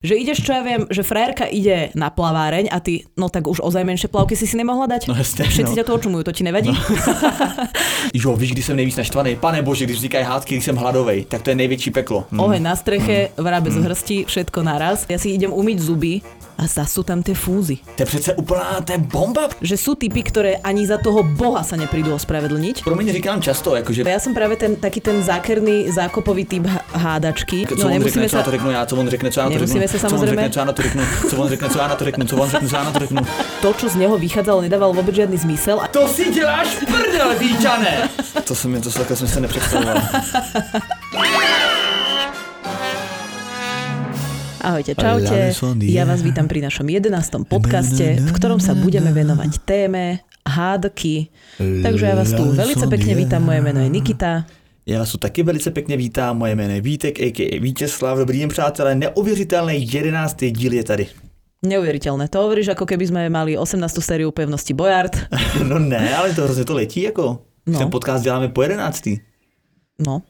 Že ideš, čo ja viem, že frajerka ide na plaváreň a ty, no tak už ozaj menšie plavky si si nemohla dať? No jasně, Všetci no. ťa to očumujú, to ti nevadí? No. Jo, víš, když jsem nejvíc naštvaný? Pane bože, když vznikají hádky, když jsem hladovej, tak to je největší peklo. Hm. Oheň na streche, vrabec z hrsti, všetko naraz. Ja si idem umyť zuby a zase sú tam tie fúzy. To je přece úplná, to je bomba. Že sú typy, ktoré ani za toho boha sa neprídu ospravedlniť. Pro mě říkám často, jakože Ja som práve ten taký ten zákerný zákopový typ hádačky. co on řekne, co na to řeknu já, co on řekne, co já na to řeknu, sa co on samozrejme- řekne, na to řeknu, co on řekne, co já na to řeknu, co on řekne, co já na to řeknu. to, čo z neho vychádzalo, nedával vôbec žiadny zmysel. A To si děláš prdel, Víťane! To jsem, to takhle jsem se nepředstavoval. Ahojte, čaute. Ja vás vítam pri našom 11. podcaste, v ktorom sa budeme venovať téme hádky. Takže ja vás tu velice pekne vítam, moje meno je Nikita. Já vás tu taky velice pěkně vítám, moje jméno je Vítek, a.k.a. Vítězslav, dobrý den přátelé, neuvěřitelný 11. díl je tady. Neuveriteľné. To hovoríš, ako keby sme mali 18. sériu pevnosti Bojard. No ne, ale to hrozně to letí, jako. No. No. Ten podcast děláme po 11. No.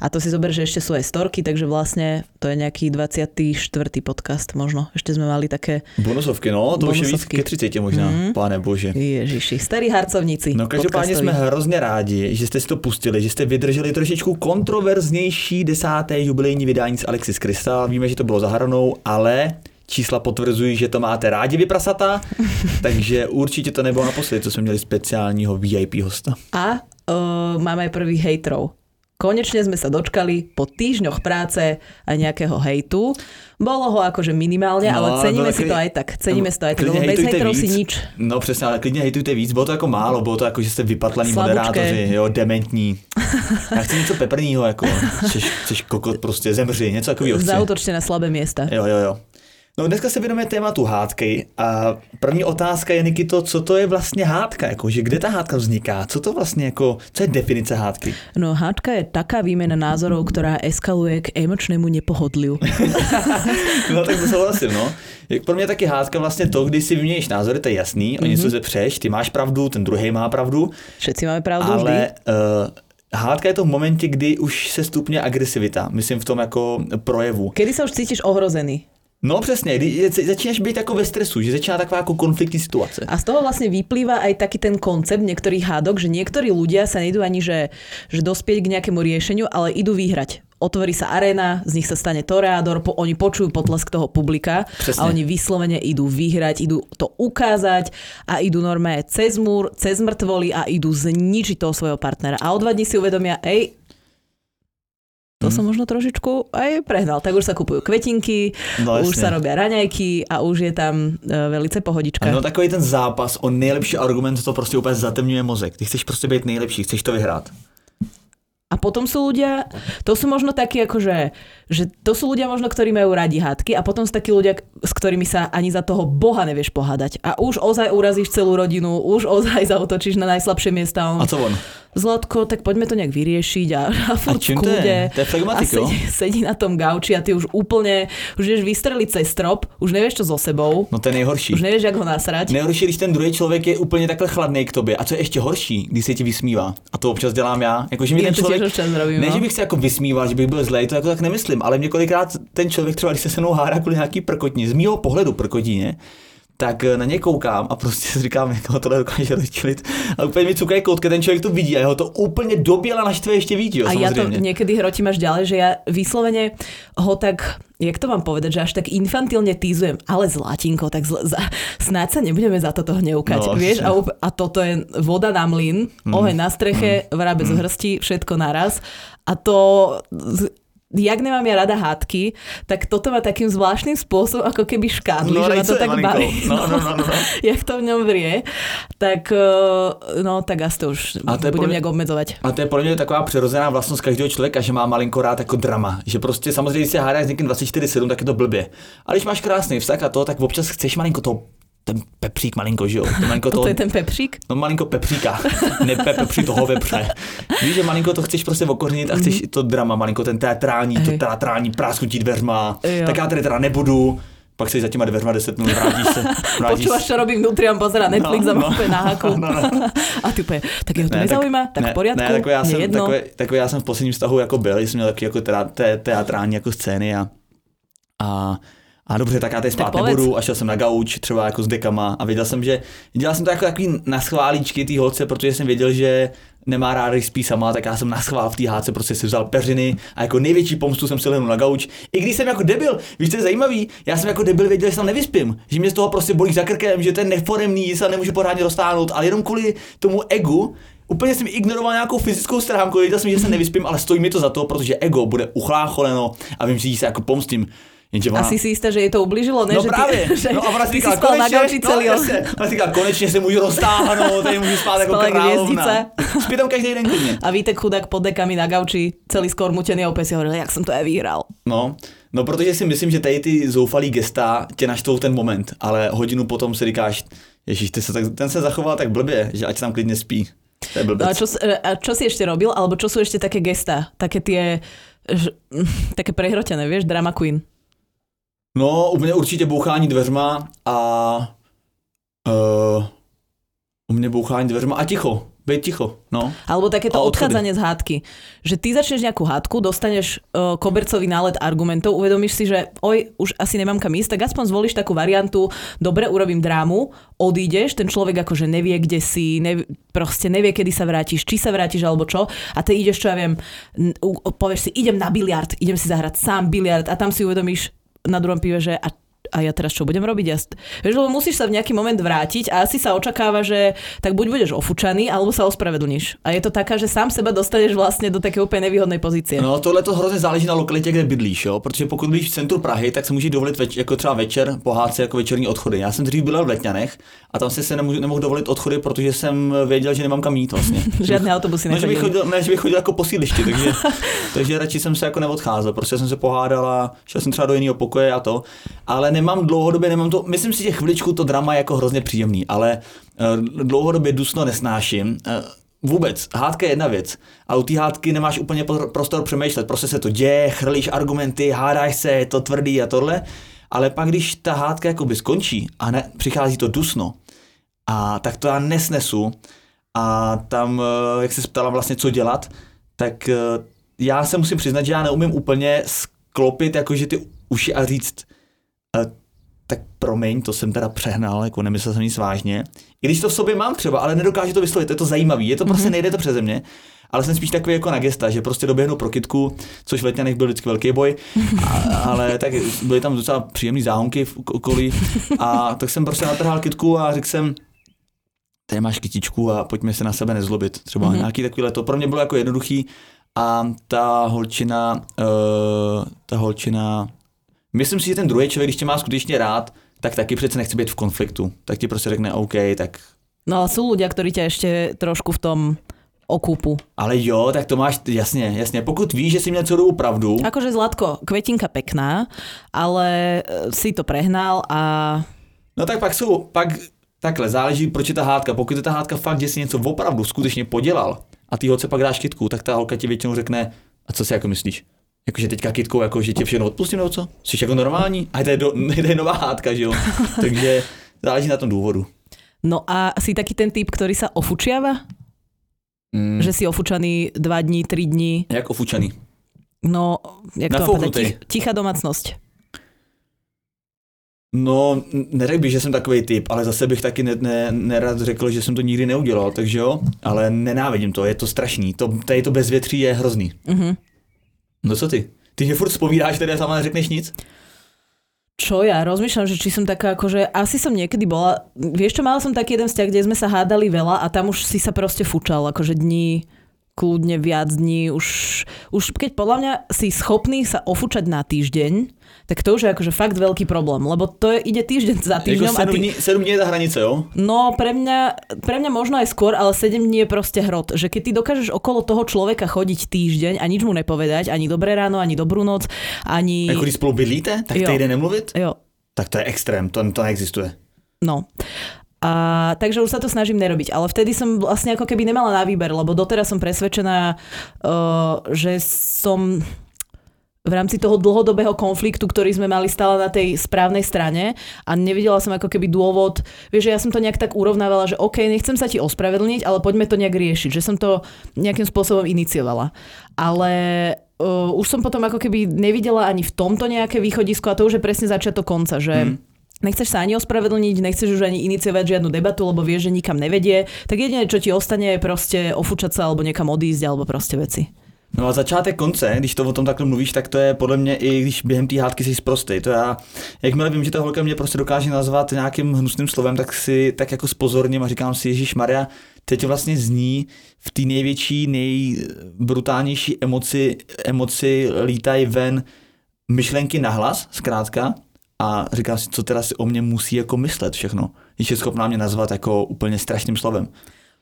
A to si zober, že ešte sú aj storky, takže vlastne to je nejaký 24. podcast možno. Ešte sme mali také, Bonusovky, no, to už je víc Bonusovky. ke 30 možná, mm. pane bože. ježiši, starí harcovníci No každopádně jsme hrozně rádi, že jste si to pustili, že jste vydrželi trošičku kontroverznější desáté jubilejní vydání s Alexis Krystal. Víme, že to bylo za hranou, ale čísla potvrzují, že to máte rádi vyprasata, takže určitě to nebylo naposledy, co jsme měli speciálního VIP hosta. A uh, máme aj prvých hejtrov. Konečne sme sa dočkali po týždňoch práce a nejakého hejtu. Bolo ho akože minimálne, No, ale ceníme ale si to aj tak. Ceníme si to aj tak, lebo bez hejtujte hejtrov si nič. No přesně, ale klidně hejtujte víc, bylo to jako málo, bylo to jako, že jste vypatlaný Slabúčké. moderátoři, jo, dementní. Já chci něco peprného, jako, chceš, kokot prostě, zemři, něco takového. Zautočte na slabé miesta. Jo, jo, jo. No dneska se věnujeme tématu hádky a první otázka je, Nikito, co to je vlastně hádka, jako, že kde ta hádka vzniká, co to vlastně jako, co je definice hádky? No hádka je taká výmena názorov, ktorá eskaluje k emočnému nepohodliu. No tak to souhlasím, no. Pro mě taky hádka vlastně to, když si vyměníš názory, to je jasný, o něco se přeš, ty máš pravdu, ten druhý má pravdu, Všetci máme pravdu vždy. ale uh, hádka je to v momentě, kdy už se stupně agresivita, myslím v tom jako projevu. Kedy sa už cítiš ohrozený? No přesně, kdy začínáš být jako ve stresu, že začíná taková jako konfliktní situace. A z toho vlastne vyplýva aj taký ten koncept niektorých hádok, že niektorí ľudia sa nejdú ani, že, že dospieť k nejakému riešeniu, ale idú vyhrať. Otvorí sa aréna, z nich sa stane toreador, po, oni počujú potlesk toho publika Presne. a oni vyslovene idú vyhrať, idú to ukázať a idú normálne cez múr, cez mŕtvoly a idú zničiť toho svojho partnera. A o dva dní si uvedomia, ej, to som možno trošičku aj prehnal. Tak už sa kupujú kvetinky, No už sa robia raňajky a už je tam e, velice pohodička. No takový ten zápas o nejlepší argument, to prostě úplně zatemňuje mozek. Ty chceš prostě být nejlepší, chceš to vyhrát. A potom sú ľudia, to sú možno takí akože, že to sú ľudia možno, ktorí majú radi hádky a potom sú takí ľudia, s ktorými sa ani za toho boha nevieš pohádať. A už ozaj urazíš celú rodinu, už ozaj zautočíš na najslabšie miesta. On, A co on? Zlatko, tak poďme to nejak vyriešiť a, a furt v čím to je? To je a sedí, sedí, na tom gauči a ty už úplne, už ideš vystreliť cez strop, už nevieš čo so sebou, No to je nejhorší. už nevieš, jak ho nasrať. Nejhorší, když ten druhý člověk je úplně takhle chladný k tobě. A co je ještě horší, když se ti vysmívá. A to občas dělám já. Jako, že mi ten člověk, robím, ne, no. že bych se jako vysmíval, že bych byl zlej, to jako tak nemyslím, ale mě kolikrát ten člověk třeba, když se se mnou hádá kvůli nějaký prkotní, z mýho pohledu prkotině, tak na ně koukám a prostě si říkám, jak ho tohle dokáže rozčilit. A úplně mi cukají koutky, ten člověk to vidí a jeho to úplně doběla naštve ještě víc, jo, A ja to samozřejmě. niekedy hrotím až ďalej, že ja vyslovene ho tak, jak to mám povedať, že až tak infantilne týzujem, ale zlatinko, tak zl- za, snáď sa nebudeme za toto hneukať, No, vieš? A, up- a toto je voda na mlyn, oheň na streche, vrabec z hrsti, všetko naraz. A to... jak nemám ja rada hádky, tak toto má takým zvláštnym spôsobom, ako keby škádli, No, že ma to tak malinko? baví. No, no, no, no, no. jak to v ňom vrie, tak eh, no tak asi to už A to budem nejak obmedzovať. A to je podle mě taková přirozená vlastnost každého člověka, že má malinko rád jako drama. Že prostě samozřejmě, když se hádáš s někým 24-7, tak je to blbě. A když máš krásný vztah a to, tak občas chceš malinko to ten pepřík malinko, že jo? To malinko Toto toho, je ten pepřík? No malinko pepříka, ne pe, pepří toho vepře. Víš, že malinko to chceš prostě okořenit a chceš to drama, malinko ten teatrální, to Mhm. Hej. teatrální prásknutí dveřma. Jo. Tak já tady teda nebudu. Pak si za těma dveřma 10 minut vrátíš se. Vrátíš Počúvaš, čo robím vnútri, on pozera Netflix No, a no. úplne na haku. No, no. A ty úplne, tak jeho to Ne, nezaujíma, tak, ne, v poriadku, Ne, mne jsem, jedno. takové, takové já jsem v posledním vztahu jako byl, jsem měl taky jako teda, te, teatrální jako scény a, a, A dobře, tak já tady spát nebudu a šel jsem na gauč třeba jako s dekama a věděl jsem, že dělal jsem to jako takový na schválíčky té holce, protože jsem věděl, že nemá ráda, když spí sama, tak já jsem na schvál v té hádce prostě si vzal peřiny a jako největší pomstu jsem si lehnul na gauč. I když jsem jako debil, víš, co je zajímavý, já jsem jako debil věděl, že tam nevyspím, že mě z toho prostě bolí za krkem, že je neforemný, že se nemůžu pořádně roztáhnout, ale jenom kvůli tomu egu Úplně jsem ignoroval nějakou fyzickou stránku, věděl jsem, že se nevyspím, ale stojí mi to za to, protože ego bude uchlácholeno a vím, že jí se jako pomstím. Jenže ona... Asi si istá, že jej to ubližilo, ne? No že právě, ty, že no a ona si říkala, gauči celý no, ona si říkala, konečně se můžu roztáhnout, tady můžu spát královna. hviezdice. Spí tam každý den klidně. A Vítek chudák pod dekami na gauči, celý skormutený opět si hovoril, jak som to aj vyhral. No, no protože si myslím, že tady ty zoufalý gesta tě naštvou ten moment, ale hodinu potom si říkáš, ježiš, ty se tak, ten se zachoval tak blbě, že ať tam klidně spí. To je No a blbec. čo, a čo si ešte robil? Alebo čo sú ešte také gesta? Také tie, ž, také prehrotené, vieš, drama queen. No, u mě určitě bouchání dveřma a uh, u mě bouchání dveřma a ticho, být ticho, no. Alebo takéto odchádzanie z hádky. Že ty začneš nejakú hádku, dostaneš uh, kobercový nálet argumentov, uvedomíš si, že oj, už asi nemám kam ísť, tak aspoň zvolíš takú variantu, dobre, urobím drámu, odídeš, ten človek akože nevie, kde si, nevie, proste nevie, kedy sa vrátiš, či sa vrátiš alebo čo, a ty ideš, čo ja viem, povieš si, idem na biliard, idem si zahrať sám biliard a tam si uvedomíš na druhom pive, že a a ja teraz čo budem robiť? Ja, vieš, lebo musíš sa v nejaký moment vrátiť a asi sa očakáva, že tak buď budeš ofučaný, alebo sa ospravedlníš. A je to taká, že sám seba dostaneš vlastne do také úplne nevýhodnej pozície. No tohle to hrozně záleží na lokalitě, kde bydlíš, jo? protože pokud bydlíš v centru Prahy, tak si můžeš dovolit več, jako třeba večer pohát se jako večerní odchody. Já jsem dřív byl v Letňanech a tam si se nemůžu, nemohl dovolit odchody, protože jsem věděl, že nemám kam jít vlastně. Žiadne autobusy Ne, že bych chodil, ne, že bych chodil jako po sídlišti, takže, takže radši jsem se jako neodcházel, prostě jsem se pohádal a šel jsem třeba do jiného pokoje a to, ale nemám dlouhodobě, nemám to, myslím si, že chviličku to drama je jako hrozně příjemný, ale uh, dlouhodobě dusno nesnáším, uh, Vůbec, hádka je jedna věc, a u té hádky nemáš úplně prostor přemýšlet, prostě se to děje, chrlíš argumenty, hádáš se, je to tvrdý a tohle, ale pak když ta hádka jakoby skončí a ne, přichází to dusno, a tak to já nesnesu a tam, eh, jak se ptala vlastně, co dělat, tak eh, já se musím přiznat, že já neumím úplně sklopit jakože ty uši a říct, eh, tak promiň, to jsem teda přehnal, jako nemyslel jsem nic vážně. I když to v sobě mám třeba, ale nedokážu to vyslovit, to je to zajímavý, je to prostě nejde to přeze mě. Ale jsem spíš takový jako na gesta, že prostě doběhnu pro kytku, což v Letňanech byl vždycky velký boj, a, ale tak byly tam docela příjemné záhonky v okolí a tak jsem prostě natrhal kytku a řekl jsem, tady máš kytičku a pojďme se na sebe nezlobit. Třeba Mhm. mm-hmm. nějaký takovýhle. To pro mě bylo jako jednoduchý a ta holčina, uh, ta holčina, myslím si, že ten druhý člověk, když tě má skutečně rád, tak taky přece nechce být v konfliktu. Tak ti prostě řekne OK, tak No ale sú ľudia, ktorí ťa ešte trošku v tom okúpu. ale jo, tak to máš, jasně, jasně. Pokud víš, že jsi měl celou pravdu, Akože Zlatko, kvetinka pekná, ale e, si to prehnal a no tak pak jsou, pak takhle, záleží, proč je ta hádka. Pokud je ta hádka fakt, že jsi něco opravdu skutečně podělal a ty holce pak dáš kytku, tak ta holka ti většinou řekne, a co si jako myslíš? Jakože teďka kytkou, jako že tě všechno odpustím nebo co? Jsi jako normální? A to je, do, to je nová hádka, že jo? Takže záleží na tom důvodu. no a si taký ten typ, ktorý sa ofučiava? Mm, Že si ofučaný dva dní, tri dní? jak ofučaný. No, jak to mám? Tich, tichá domácnosť. No, neřekl bych, že jsem takový typ, ale zase bych taky ne, ne, nerad řekl, že jsem to nikdy neudělal, takže jo, ale nenávidím to, je to strašný, to, tady to bezvětří je hrozný. Mhm. No co ty? Ty mě furt vzpomínáš, teda sama neřekneš nic? Čo ja? Rozmýšľam, že či som taká, akože asi som niekedy bola, vieš čo, mala som taký jeden vzťah, kde sme sa hádali veľa a tam už si sa proste fučal, akože dní, kľudne viac dní, už, už keď podľa mňa si schopný sa ofúčať na týždeň, tak to už je akože fakt veľký problém, lebo to je, ide týždeň za Jako týždňom a sedm, ty, dní, sedm dní je ta hranice, jo? No, pre mňa, pre mňa možno aj skôr, ale 7 dní je proste hrot. Že keď ty dokážeš okolo toho človeka chodiť týždeň a nič mu nepovedať, ani dobré ráno, ani dobrú noc, ani... Když spolu bydlíte, tak Jo. týden nemluvit? Jo, Tak to je extrém, to, to neexistuje. no. A, takže už sa to snažím nerobiť. Ale vtedy som vlastne ako keby nemala na výber, lebo doteraz som presvedčená, uh, že som v rámci toho dlhodobého konfliktu, ktorý sme mali stále na tej správnej strane a nevidela som ako keby dôvod, vieš, že ja som to nejak tak urovnávala, že OK, nechcem sa ti ospravedlniť, ale poďme to nejak riešiť, že som to nejakým spôsobom iniciovala. Ale uh, už som potom ako keby nevidela ani v tomto nejaké východisko a to už je presne začiatok konca, že Hmm. Nechceš sa ani ospravedlniť, nechceš už ani iniciovať žiadnu debatu, lebo vieš, že nikam nevedie. Tak jediné, čo ti ostane, je proste ofúčať sa alebo niekam odísť, alebo proste veci. No a začátek konce, když to o tom takhle mluvíš, tak to je podle mě i když během té hádky jsi sprostej. To já, jakmile vím, že ta holka mě prostě dokáže nazvat nějakým hnusným slovem, tak si tak jako spozorním a říkám si, Ježíš Maria, teď vlastně zní v té největší, nejbrutálnější emoci, emoci lítají ven myšlenky nahlas, zkrátka, a říkám si, co teda si o mě musí jako myslet všechno, když je schopná mě nazvat jako úplně strašným slovem.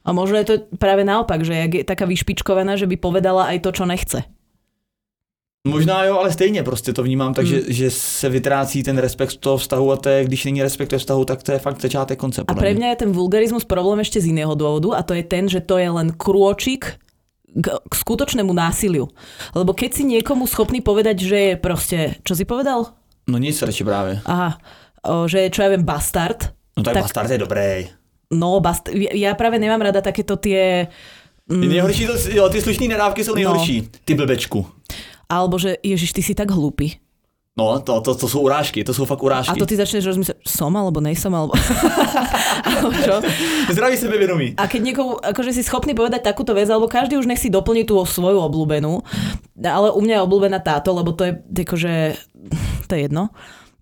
A možno je to práve naopak, že je taká vyšpičkovaná, že by povedala aj to, čo nechce. Možná jo, ale stejně prostě to vnímám, takže Hmm. že se vytrácí ten respekt z toho vztahu a to je, když není respekt ve vztahu, tak to je fakt začátek konce. A pre mňa je ten vulgarizmus problém ešte z iného dôvodu a to je ten, že to je len krôčik k, k skutočnému násiliu. Lebo keď si niekomu schopný povedať, že je proste, čo si povedal? No nic radši právě. Aha, o, že čo ja viem, bastard. No tak, Tak- bastard je dobrý. No, bast- ja práve nemám rada takéto tie... Mm. Nejhorší to, jo, ty slušné nadávky jsou nejhorší. Ty blbečku. Alebo že, ježiš, ty si tak hlúpy. No, to, to, to jsou urážky, to jsou fakt urážky. A to ty začneš rozmýšľať, som alebo nejsom, alebo... alebo čo? Zdraví sebevědomí. A keď niekomu, akože si schopný povedať takúto vec, alebo každý už nech si doplní tú svoju obľúbenú, ale u mňa je obľúbená táto, lebo to je akože, to je jedno,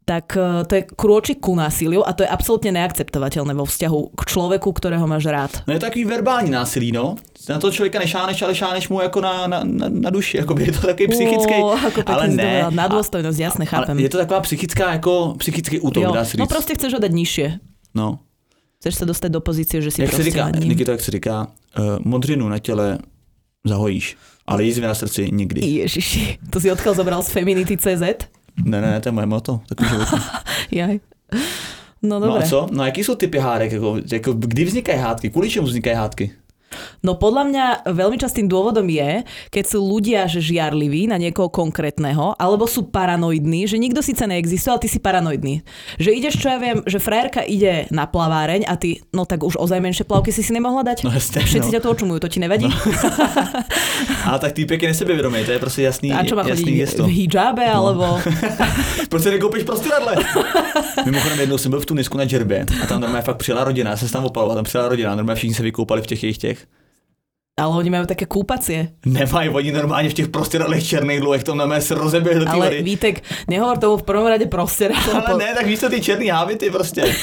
tak eh, to je krôčik ku násiliu a to je absolútne neakceptovateľné vo vzťahu k človeku, ktorého máš rád. No je takový verbální násilí, no. Na to člověka nešáneš, ale šáneš mu jako na, na, na, na duši, jako je to takový psychický, Ó, ako ale si ne. Na dôstojnosť, jasne, chápem. Ale je to taková psychická, jako psychický útok, jo, dá se no říct. proste chceš ho dať nižšie. No. Chceš sa dostať do pozície, že si Jak se proste říká. Nikito, jak se říká, uh, modřinu na těle zahojíš, ale jízvy na srdci nikdy. Ježiši, to si odkiaľ zobral z Feminity.cz? Ne, ne, to je moje moto. Jaj. No No a dobre. co? No jaký jsou typy hádek? Jako, jako, kdy vznikají hádky? Kvůli čemu vznikají hádky? No podľa mňa veľmi častým dôvodom je, keď sú ľudia že žiarliví na niekoho konkrétneho, alebo sú paranoidní, že nikto síce neexistuje, ale ty si paranoidný. Že ideš, čo ja viem, že frajerka ide na plaváreň a ty, no tak už ozaj menšie plavky si si nemohla dať? No jasne, Všetci no. ťa to očumujú, to ti nevadí? No. A tak týpek je nesebevědomý, to je prostě jasný, A čo má jasný gesto. v hijabe, alebo... Proč se nekoupíš prostředadle? Mimochodem jednou jsem byl v Tunisku na džerbě a tam normálně fakt přijela rodina, já jsem se tam opaloval, tam přijela rodina, normálně všichni se vykoupali v těch jejich těch. Ale oni majú také kúpacie. Nemají oni normálně v těch prostředadlech černých dlouhých, to normálně se rozeběhli do Ale vody. Vítek, nehovor tomu v prvom rade prostieradlo. Ale ne, tak víš co, ty černý hábity prostě.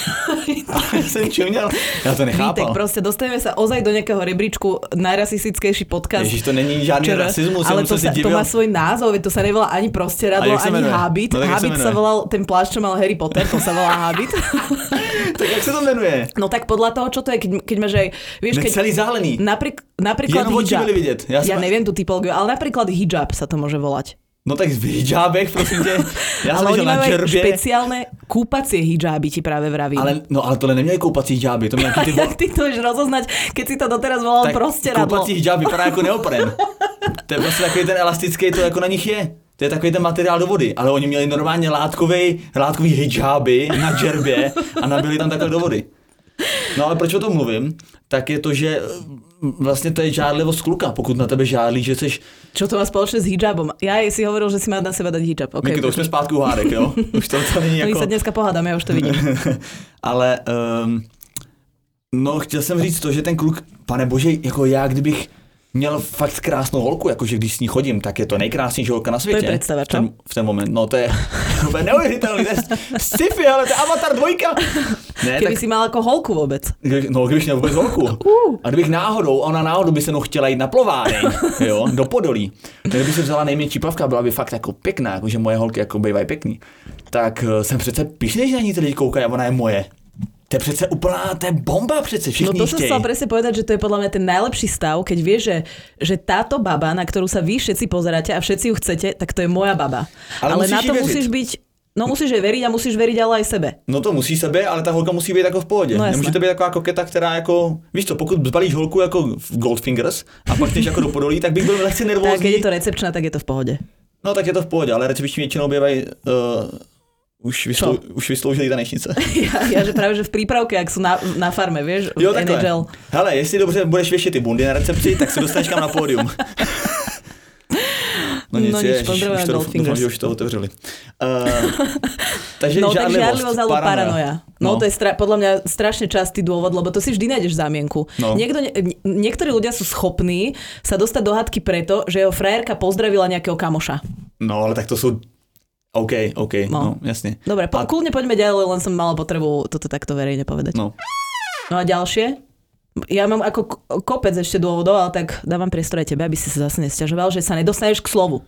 já jsem čuměl, já to Vítek, nechápal. proste dostaneme sa ozaj do nejakého rebríčku najrasistickejší podcast. Ježiš, to není žádný Včera. rasismus, ale to, sa, to má svoj názov, to sa nevolá ani prostieradlo, sa ani menuje? habit. No jak sa sa menuje? volal, ten plášť, čo mal Harry Potter, to sa volá habit. Tak jak se to jmenuje? no tak podľa toho, čo to je, keď, keď máš aj, vieš, keď... celý zelený. Naprík, napríklad Jenom hijab. Já Ja, ja neviem tú typológiu, ale napríklad hijab sa to môže volať. No tak v hijabech, prosím. Já jsem ale oni majú špeciálne kúpacie hijaby, ti práve vravím. Ale, no ale tohle neměli koupací hijaby, to měl ty Jak ty to vieš rozoznať, keď si to doteraz volal tak prostieradlo? koupací hijab vypadá jako neopren. To je prostě takový ten elastický, to jako na nich je. To je takový ten materiál do vody, ale oni měli normálně látkový, látkový hijaby na džerbě a nabili tam takhle do vody. No ale proč o tom mluvím? Tak je to, že mm, vlastně to je žádlivost kluka, pokud na tebe žádlí, že chceš, Čo to má spoločné s hijabom? Ja si hovoril, že si má na seba dať hijab. Okay. okay, to už jsme zpátky u hádek, jo? Už to, to není My jako... sa dneska pohádame, ja už to vidím. Ale um, no chtěl jsem říct to, že ten kluk, pane bože, jako já kdybych měl fakt krásnou holku, jakože když s ní chodím, tak je to nejkrásnější holka na světě. To je představa, v ten, čo? v ten moment, no to je úplně neuvěřitelný, to je sci-fi, ale to je Avatar dvojka. Ne, Keby tak, si mal ako holku vôbec. kdy- no kdybych měl vůbec holku. Uh. A kdybych náhodou, ona náhodou by se mnou chtěla jít na plováreň, jo, do Podolí. Kdyby si vzala nejmenší plavka, byla by fakt jako pěkná, jakože moje holky jako bývají pěkný. Tak eh, jsem přece pišnej, že na ní ty lidi koukají a ona je moje. To je přece úplná, to je bomba přece, No všichni to ji som chcela presne povedať, že to je podľa mňa ten najlepší stav, keď vieš, že, že táto baba, na ktorú sa vy všetci pozeráte a všetci ju chcete, tak to je moja baba. Ale ale na to veriť. musíš byť No musíš jej veriť a musíš veriť ale aj sebe. No to musí sebe, ale ta holka musí být jako v pohodě. No jasné. Nemůže to být taková koketa, která jako, víš co, pokud zbalíš holku jako v Goldfingers a jdeš jako do podolí, tak bych byl lehce Tak nervózní. keď je to recepčná, tak je to v pohode. No tak je to v pohodě, ale recepční většinou bývají uh, už, vyslou, už vysloužilý tanečnice. Ja, ja že práve, že v prípravke, ak sú na, na farme, vieš, v Jo, takhle. NHL. Hele, jestli dobře budeš věšet ty bundy na recepci, tak se dostaneš kam na pódium. No nic, No nič, pozdravujeme už to, Goldfingers. že už to otevřeli. Uh, takže No tak žádlivost, žiadlivosť alebo paranoja. No, to je stra- podľa mňa strašne častý dôvod, lebo to si vždy nájdeš zámienku. No. Niekto, ne- niektorí ľudia sú schopní sa dostať do hádky preto, že jeho frajerka pozdravila nejakého kamoša. No, ale tak to sú... OK, OK, no, No. jasne. Dobre, po- A- kľudne poďme ďalej, len som mala potrebu toto takto verejne povedať. No. No a ďalšie? Ja mám ako kopec ešte dôvodov, ale tak dávam priestor aj tebe, aby si sa zase nesťažoval, že sa nedostaneš k slovu.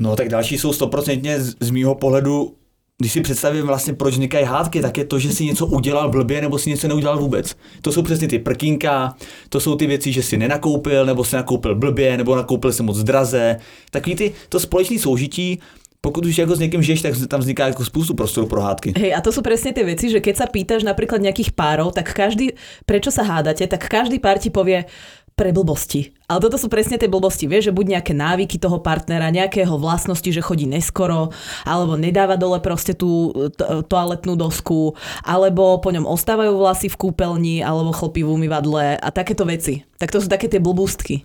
No tak další jsou stoprocentně z, z mýho pohledu, když si představím vlastně, proč vznikají hádky, tak je to, že si něco udělal blbě nebo si něco neudělal vůbec. To jsou přesně ty prkínka, to jsou ty věci, že si nenakoupil, nebo si nakoupil blbě, nebo nakoupil si moc draze. Takový ty, to společné soužití, pokud už jako s někým žiješ, tak tam vzniká jako spoustu prostoru pro hádky. Hej, a to sú presne tie veci, že keď sa pýtaš napríklad nejakých párov, tak každý, prečo sa hádate, tak každý pár ti povie pre blbosti. Ale toto sú presne tie blbosti, vieš, že buď nejaké návyky toho partnera, nejakého vlastnosti, že chodí neskoro, alebo nedáva dole proste tú to, toaletnú dosku, alebo po ňom ostávajú vlasy v kúpeľni, alebo chlpí v umývadle a takéto veci. Tak to sú také tie blbústky.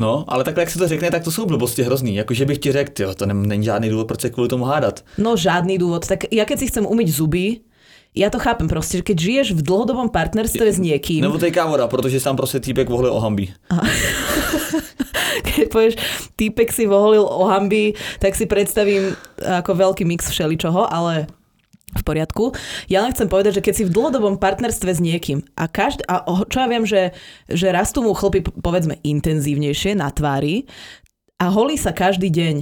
No, ale takhle, jak se to řekne, tak to jsou blbosti hrozný. Jakože bych ti řekl, tyjo, to není žádný důvod, proč se kvůli tomu hádat. No žádny dôvod. Tak ja keď si chcem umyť zuby, ja to chápem proste, že keď žiješ v dlhodobom partnerstve s niekým, Nebo teďka voda, protože sám prostě týpek vohli o hambi. keď povieš, týpek si voholil o hamby, tak si predstavím ako veľký mix všeličoho, ale v poriadku. Ja len chcem povedať, že keď si v dlhodobom partnerstve s niekým a, každ- a čo ja viem, že, že rastú mu chlpy povedzme intenzívnejšie na tvári a holí sa každý deň,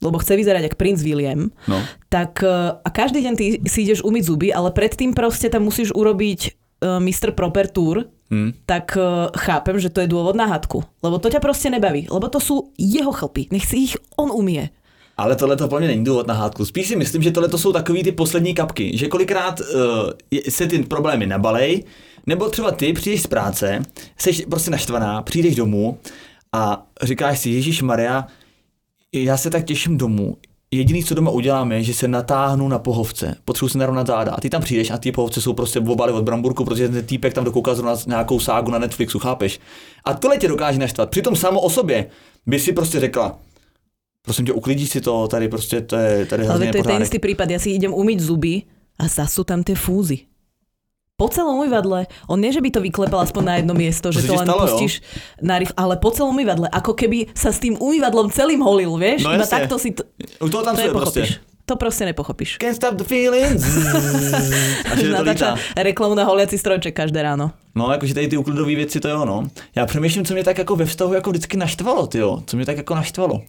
lebo chce vyzerať ako princ William, No. tak e, a každý deň ty si ideš umyť zuby, ale predtým proste tam musíš urobiť uh, Mr. Proper Tour, Hm. tak uh, chápem, že to je dôvod na hadku. Lebo to ťa proste nebaví. Lebo to sú jeho chlpy. Nech si ich on umie. Ale tohle to mě není důvod na hádku. Spíš si myslím, že tohle to jsou takový ty poslední kapky, že kolikrát uh, se ty problémy nabalej, nebo třeba ty přijdeš z práce, jsi prostě naštvaná, přijdeš domů a říkáš si, Ježíš Maria, já se tak těším domů. Jediný, co doma udělám, je, že se natáhnu na pohovce. Potřebuji se narovnat záda. A ty tam přijdeš a ty pohovce jsou prostě obaly od Bramburku, protože ten týpek tam dokouká zrovna nějakou ságu na Netflixu, chápeš? A tohle tě dokáže naštvat. Přitom samo o sobě by si prostě řekla, prosím tě, uklidíš si to, tady prostě to je, tady Ale to je ten istý prípad. Ja si idem umyť zuby a zase sú tam tie fúzy. Po celom umývadle, on nie, že by to vyklepal aspoň na jedno miesto, To že to len stalo, jo? pustíš na rýchlo, ale po celom umývadle, ako keby sa s tým umývadlom celým holil, vieš? No Iba jasne. takto si to, toho tam to je nepochopíš. To proste nepochopíš. Can't stop the feeling. A že to Natáča lítá. reklamu na holiaci strojček každé ráno. No, jakože tady ty uklidové věci, to jo, no. Já přemýšlím, co mě tak jako ve vztahu jako vždycky naštvalo, ty jo. Co mě tak jako naštvalo.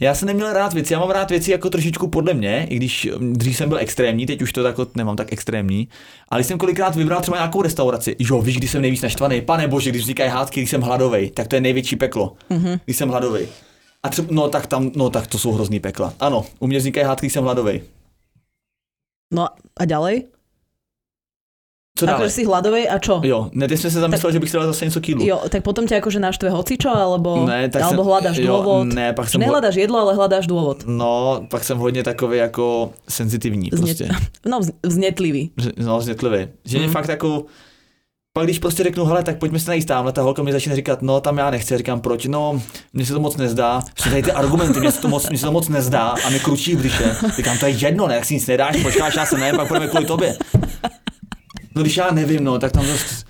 Já jsem neměl rád věci, já mám rád věci jako trošičku podle mě, i když mm, dřív jsem byl extrémní, teď už to jako nemám tak extrémní. Ale jsem kolikrát vybral třeba nějakou restauraci, jo, víš, když jsem nejvíc naštvaný, pane bože, když vznikají hádky, když jsem hladový, tak to je největší peklo, mm-hmm. když jsem hladový. A třeba, no tak tam, no tak to jsou hrozný pekla. Ano, u mě vznikají hádky, jsem hladový. No a ďalej? Co dále? Akože si hladovej a čo? Jo, ne, teď jsme se zamysleli, že bych dal zase něco k jídlu. Jo, tak potom ťa akože naštve hocičo, alebo, Ne, tak alebo jsem- hľadáš jo, dôvod. ne, pak jsem ho- Nehľadáš jedlo, ale hľadáš dôvod. No, pak jsem hodně takový jako senzitivní Zne- prostě. No, vz- vznetlivý. No, znětlivý. Že Mm. fakt jako... Pak když prostě řeknu, hele, tak pojďme se najíst tamhle, ta holka mi začne říkat, no tam já nechci, říkám, proč, no, mně se to moc nezdá, všechny tady ty argumenty, mně se to moc, mně se to moc nezdá a mi kručí v břiše. Říkám, to je jedno, ne, jak si nic nedáš, počkáš, já se ne, pak budeme kvůli tobě. No když já nevím, no, tak tam zase...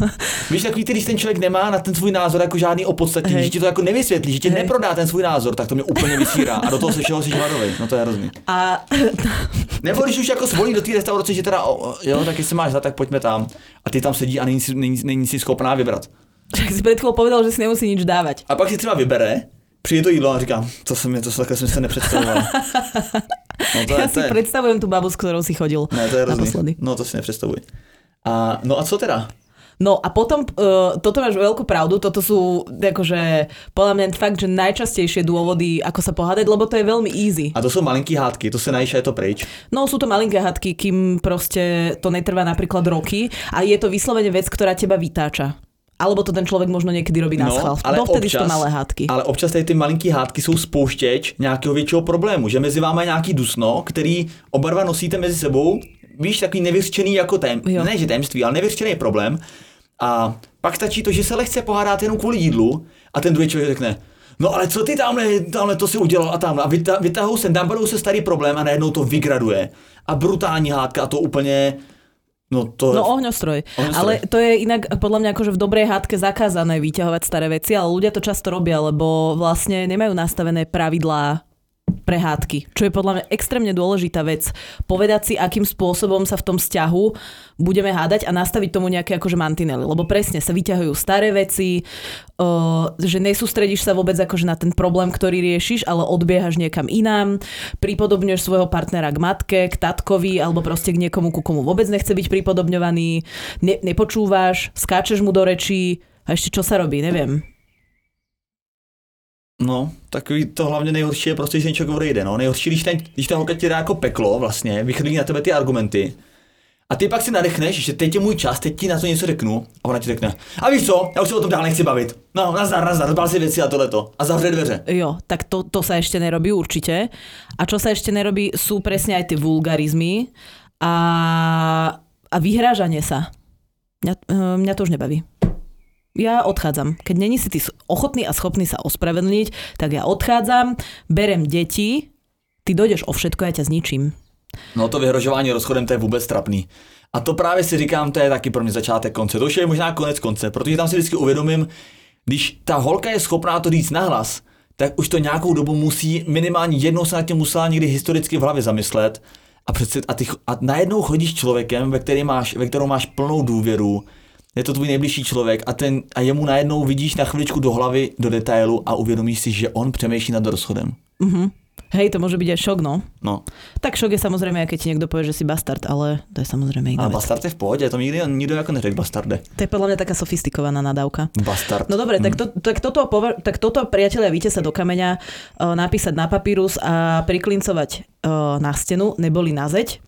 Víš, takový ty, když ten člověk nemá na ten svůj názor jako žádný opodstatnění, že ti to jako nevysvětlí, že ti Hej. neprodá ten svůj názor, tak to mě úplně vysírá a do toho se všeho jsi hladový. No to je hrozný. A Nebo když už jako svolí do té restaurace, že teda, o, jo, tak jestli máš za, tak pojďme tam. A ty tam sedí a není si, není, není si schopná vybrat. však si pred povedal, že si nemusí nič dávať. A pak si třeba vybere, přijde to jídlo a říkám, to jsem, to takhle jsem se nepředstavoval. No to je, Ja to si je, predstavujem tú babu, s ktorou si chodil ne, to je naposledy. No to si nepředstavuj. A, no a co teda? No a potom, uh, toto máš veľkú pravdu, toto sú akože, podľa mňa fakt, že najčastejšie dôvody, ako sa pohádať, lebo to je veľmi easy. A to jsou malinký hádky, to se najíš a je to pryč. No sú to malinké hadky, kým proste to netrvá napríklad roky a je to vyslovene vec, ktorá teba vytáča. Alebo to ten človek možno niekedy robí na schvál. Dovtedy sú to malé hádky. ale občas tady ty malinký hádky jsou spouštěč nějakého většího problému, že mezi váma je nějaký dusno, který oba dva nosíte mezi sebou, víš, takový nevyřčený jako tém, Jo. ne že tajemství, ale nevyřčený problém. A pak stačí to, že se lehce pohádáte jenom kvůli jídlu a ten druhý člověk řekne, No ale co ty tamhle, tamhle to si udělal a tamhle. A vyta, vytahou se, tam se starý problém a najednou to vygraduje. A brutální hádka a to úplně No, to no ohňostroj. ohňostroj. Ale to je inak podľa mňa akože v dobrej hádke zakázané vyťahovať staré veci, ale ľudia to často robia, lebo vlastne nemajú nastavené pravidlá pre hádky, čo je podľa mňa extrémne dôležitá vec. Povedať si, akým spôsobom sa v tom vzťahu budeme hádať a nastaviť tomu nejaké akože mantinely. Lebo presne sa vyťahujú staré veci, uh, že nesústredíš sa vôbec akože na ten problém, ktorý riešiš, ale odbiehaš niekam inám, pripodobňuješ svojho partnera k matke, k tatkovi alebo proste k niekomu, ku komu vôbec nechce byť pripodobňovaný, ne, nepočúvaš, skáčeš mu do rečí a ešte čo sa robí, neviem. No, takový to hlavně nejhorší je prostě, ten člověk odejde. No. Nejhorší, když, ten, když ta holka ti dá jako peklo vlastně, vychrlí na tebe ty argumenty. A ty pak si nadechneš, že teď je můj čas, teď ti na to něco řeknu. A ona ti řekne, a víš co, já už se o tom dál nechci bavit. No, nazdar, nazdar, zbal si věci a tohleto. A zavře dveře. Jo, tak to, to sa ešte nerobí určite. A čo sa ešte nerobí, sú presne aj tie vulgarizmy a, a vyhrážanie sa. Mňa, eh, mňa to už nebaví ja odchádzam. Keď není si ty ochotný a schopný sa ospravedlniť, tak ja odchádzam, berem deti, ty dojdeš o všetko, ja ťa zničím. No to vyhrožování rozchodem, to je vůbec trapný. A to právě si říkám, to je taky pro mě začátek konce. To už je možná konec konce, protože tam si vždycky uvědomím, když ta holka je schopná to říct nahlas, tak už to nějakou dobu musí, minimálně jednou se na tím musela někdy historicky v hlavě zamyslet a, přece, a, ty, a najednou chodíš člověkem, ve, který máš, ve kterou máš plnou důvěru, je to tvůj nejbližší člověk a, ten, a jemu najednou vidíš na chviličku do hlavy, do detailu a uvědomíš si, že on přemýšlí nad rozchodem. Uh-huh. Hej, to môže byť aj šok, no. No. Tak šok je samozrejme, keď ti niekto povie, že si bastard, ale to je samozrejme iná A bastard je v pohode, to nikdy nikto ako neřekl bastarde. To je podľa mňa taká sofistikovaná nadávka. Bastard. No dobre, mm. tak, to, tak, toto, tak toto priatelia víte sa do kameňa uh, napísať na papírus a priklincovať uh, na stenu, neboli na zeď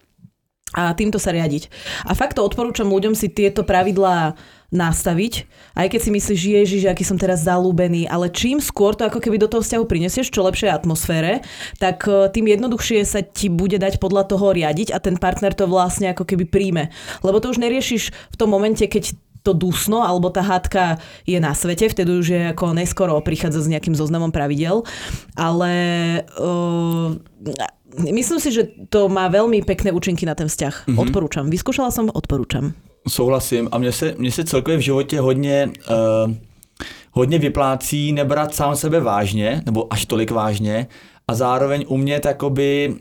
a týmto sa riadiť. A fakt to odporúčam ľuďom si tieto pravidlá nastaviť, aj keď si myslíš, ježiš, aký som teraz zalúbený, ale čím skôr to ako keby do toho vzťahu prinesieš, čo lepšej atmosfére, tak e, tým jednoduchšie sa ti bude dať podľa toho riadiť a ten partner to vlastne ako keby príjme. Lebo to už neriešiš v tom momente, keď to dusno alebo tá hádka je na svete, vtedy už je ako neskoro prichádza s nejakým zoznamom pravidel, ale uh, myslím si, že to má veľmi pekné účinky na ten vzťah. Mm-hmm. Odporúčam. Vyskúšala som, odporúčam. Souhlasím a mně se, mně se celkově v životě hodně, uh, hodně vyplácí nebrat sám sebe vážně, nebo až tolik vážně a zároveň umět jakoby,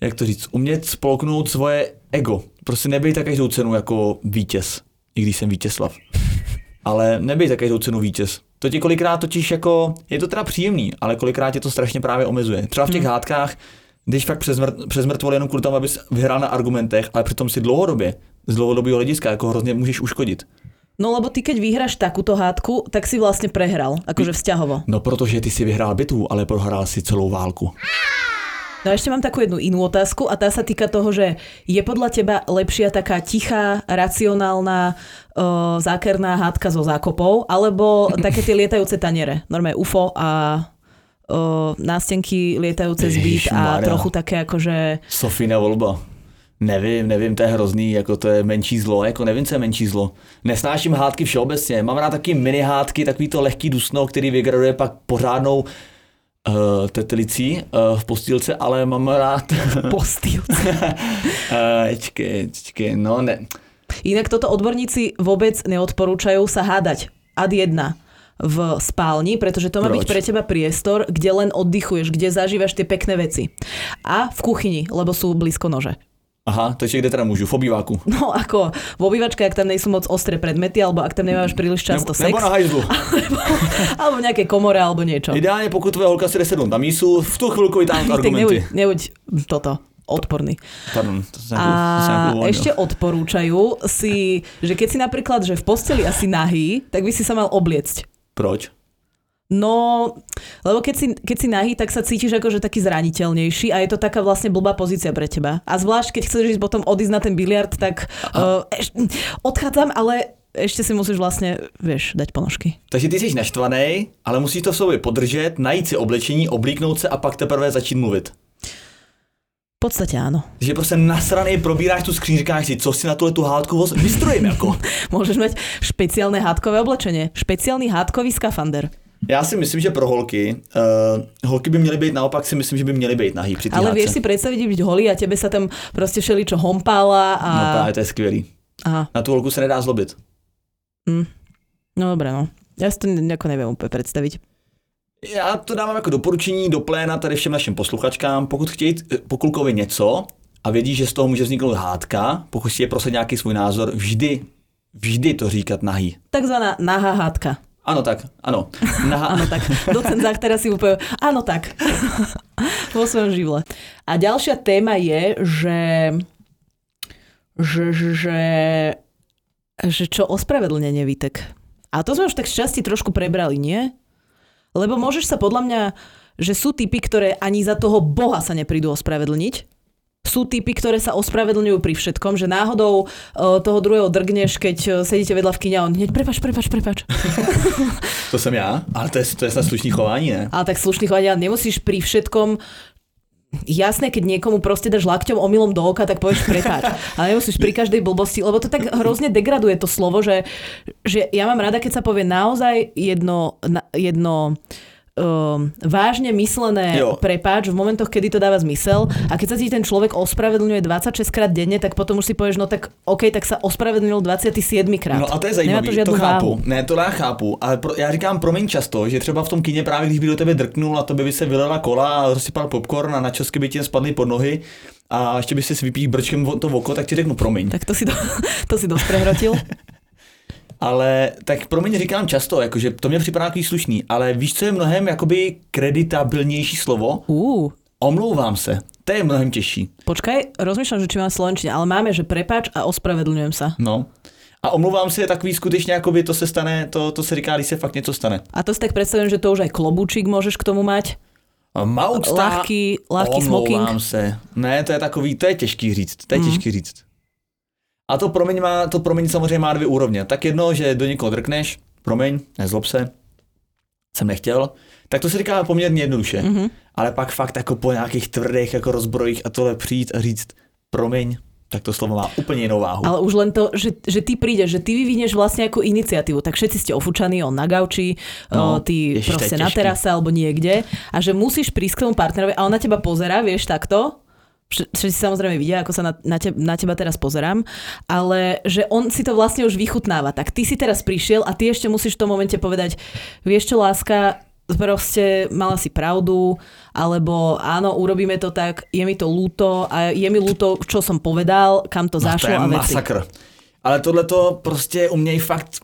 jak to říct, umět spolknout svoje ego. Prostě nebejt tak každou cenu jako vítěz, i když jsem Vítězslav. Ale nebejt tak každou cenu vítěz. To ti kolikrát totiž jako, je to teda příjemný, ale kolikrát tě to strašně právě omezuje. Třeba v těch hmm. hádkách, když fakt přes, mrt, přes mrtvol jenom kvůli tomu, abys vyhrál na argumentech, ale přitom si dlouhodobě z dlhodobého hlediska, ako hrozne môžeš uškodiť. No lebo ty keď vyhráš takúto hádku, tak si vlastne prehral, akože vzťahovo. No protože ty si vyhrál bitvu, ale prohrál si celou válku. No a ešte mám takú jednu inú otázku a tá sa týka toho, že je podľa teba lepšia taká tichá, racionálna, uh, zákerná hádka so zákopou, alebo také tie lietajúce taniere, normálne UFO a uh, nástenky lietajúce zbyt a trochu také akože... Sofína voľba. Nevím, nevím, to je hrozný, jako to je menší zlo, jako nevím, co je menší zlo. Nesnáším hádky všeobecně, mám rád taky mini hádky, takový to lehký dusno, který vygraduje pak pořádnou uh, tetelicí uh, v postýlce, ale mám rád... postýlce. uh, čkej, čkej, no ne. Inak toto odborníci vôbec neodporúčajú sa hádať. Ad jedna v spálni, pretože to má Proč? byť pre teba priestor, kde len oddychuješ, kde zažívaš tie pekné veci. A v kuchyni, lebo sú blízko nože. Aha, takže kde teda môžu? V obýváku. No ako, v obývačke, ak tam nejsú moc ostré predmety, alebo ak tam nemáš príliš často sex. Nebo na hajzlu. Alebo, alebo v nejakej komore, alebo niečo. Ideálne, pokud tvoja holka si jde sednúť na mísu, v tú chvíľku tam argumenty. Tak nebuď, nebuď toto odporný. Pardon, to sa a ešte odporúčajú si, že keď si napríklad, že v posteli asi nahý, tak by si sa mal obliecť. Proč? No, lebo keď si, keď si nahý, tak sa cítiš ako že taký zraniteľnejší a je to taká vlastne blbá pozícia pre teba. A zvlášť, keď chceš ísť potom odísť na ten biliard, tak uh, eš, odchádzam, ale ešte si musíš vlastne, vieš, dať ponožky. Takže ty jsi naštvaný, ale musíš to v sobě podržet, najít si oblečení, oblíknout se a pak teprve začít mluvit. V podstate áno. Že proste nasranej probíráš tú skříň, říkáš si, co si na túhle tú hádku vystrojím ako. Môžeš mať špeciálne hádkové oblečenie. Špeciálny hádkový skafander. Já si myslím, že pro holky, uh, holky by měly být naopak si myslím, že by měly být nahý při Ale hádce. vieš si predstaviť byť holý a tebe sa tam proste všeličo hompála a... No právě, to je skvělý. Aha, Na tu holku se nedá zlobit. no dobre, no. Ja si to nejako neviem úplne predstaviť. Já to dávám jako doporučení do pléna tady všem našim posluchačkám. Pokud chtějí eh, po klukovi něco a vědí, že z toho může vzniknout hádka, pokud chtějí prosadit nějaký svůj názor, vždy, vždy to říkat nahý. Takzvaná nahá hádka. Ano tak, ano. Naha, Áno tak. Docent Zach teraz si úplne... Áno tak. Vo svojom živle. A ďalšia téma je, že... Že, že, že, čo ospravedlnenie výtek. A to sme už tak šťastí trošku prebrali, nie? Lebo môžeš sa podľa mňa, že sú typy, ktoré ani za toho Boha sa neprídu ospravedlniť. Sú typy, ktoré sa ospravedlňujú pri všetkom, že náhodou uh, toho druhého drgneš, keď uh, sedíte vedľa v kine a on hneď prepač, prepač, prepač. to jsem já, ale to je, to je snad slušný chování, ne? Ale tak slušný chovania nemusíš pri všetkom Jasné, keď niekomu proste dáš lakťom omylom do oka, tak povieš prepáč. Ale nemusíš pri každej blbosti, lebo to tak hrozne degraduje to slovo, že, že ja mám rada, keď sa povie naozaj jedno, jedno um, vážne myslené Jo. prepáč v momentoch, kedy to dáva zmysel a keď sa ti ten človek ospravedlňuje 26 krát denne, tak potom už si povieš, no tak OK, tak sa ospravedlnil 27 krát. No a to je zajímavé, to to, to chápu. váhu. Ne, to já chápu, ale pro, já říkám promiň často, že třeba v tom kině právě, když by do tebe drknul a tobě by se vylila kola a rozsypal popcorn a na časky by ti spadly pod nohy a ještě by si vypíš brčkem to v oko, tak ti řeknu promiň. Tak to si, do, to si dosť prehrotil. Ale tak promiň říkám často, jakože to mě připadá takový slušný, ale víš, co je mnohem jakoby kreditabilnější slovo? Ú, Omlouvám se. To je mnohem těžší. Počkaj, rozmýšľam, že či mám slovenčine, ale máme, že prepáč a ospravedlňujem sa. No. A omlouvám se je takový skutečně, jakoby to se stane, to, to se říká, když se fakt něco stane. A to si tak predstavujem, že to už aj klobúčik môžeš k tomu mať. Mautsta, Ľahký, ľahký smoking. Omlouvám se. Ne, to je takový, to je těžký říct, to je Mm. těžký říct. A to promiň, má, to promiň samozřejmě má dvě úrovně. Tak jedno, že do někoho drkneš, promiň, nezlob se, jsem nechtěl, tak to se říká poměrně jednoduše. Mhm. Ale pak fakt jako po nějakých tvrdých jako rozbrojích a tohle přijít a říct promiň, tak to slovo má úplně jinou váhu. Ale už len to, že, že ty prídeš, že ty vyvinieš vlastne ako iniciatívu. Tak všetci ste ofúčaní, on na gauči, No, ty ježiš, proste na terase alebo niekde a že musíš prísť k tomu partnerovi a on na teba pozera, vieš, takto. Vš- Všetci samozrejme vidia, ako sa na, na, te, na teba teraz pozerám, ale že on si to vlastne už vychutnáva. Tak ty si teraz prišiel a ty ešte musíš v tom momente povedať, vieš čo, láska, proste mala si pravdu, alebo áno, urobíme to tak, je mi to ľúto a je mi ľúto, čo som povedal, kam to No, zašlo to je a veci. masakr. Ale tohle to prostě umějí fakt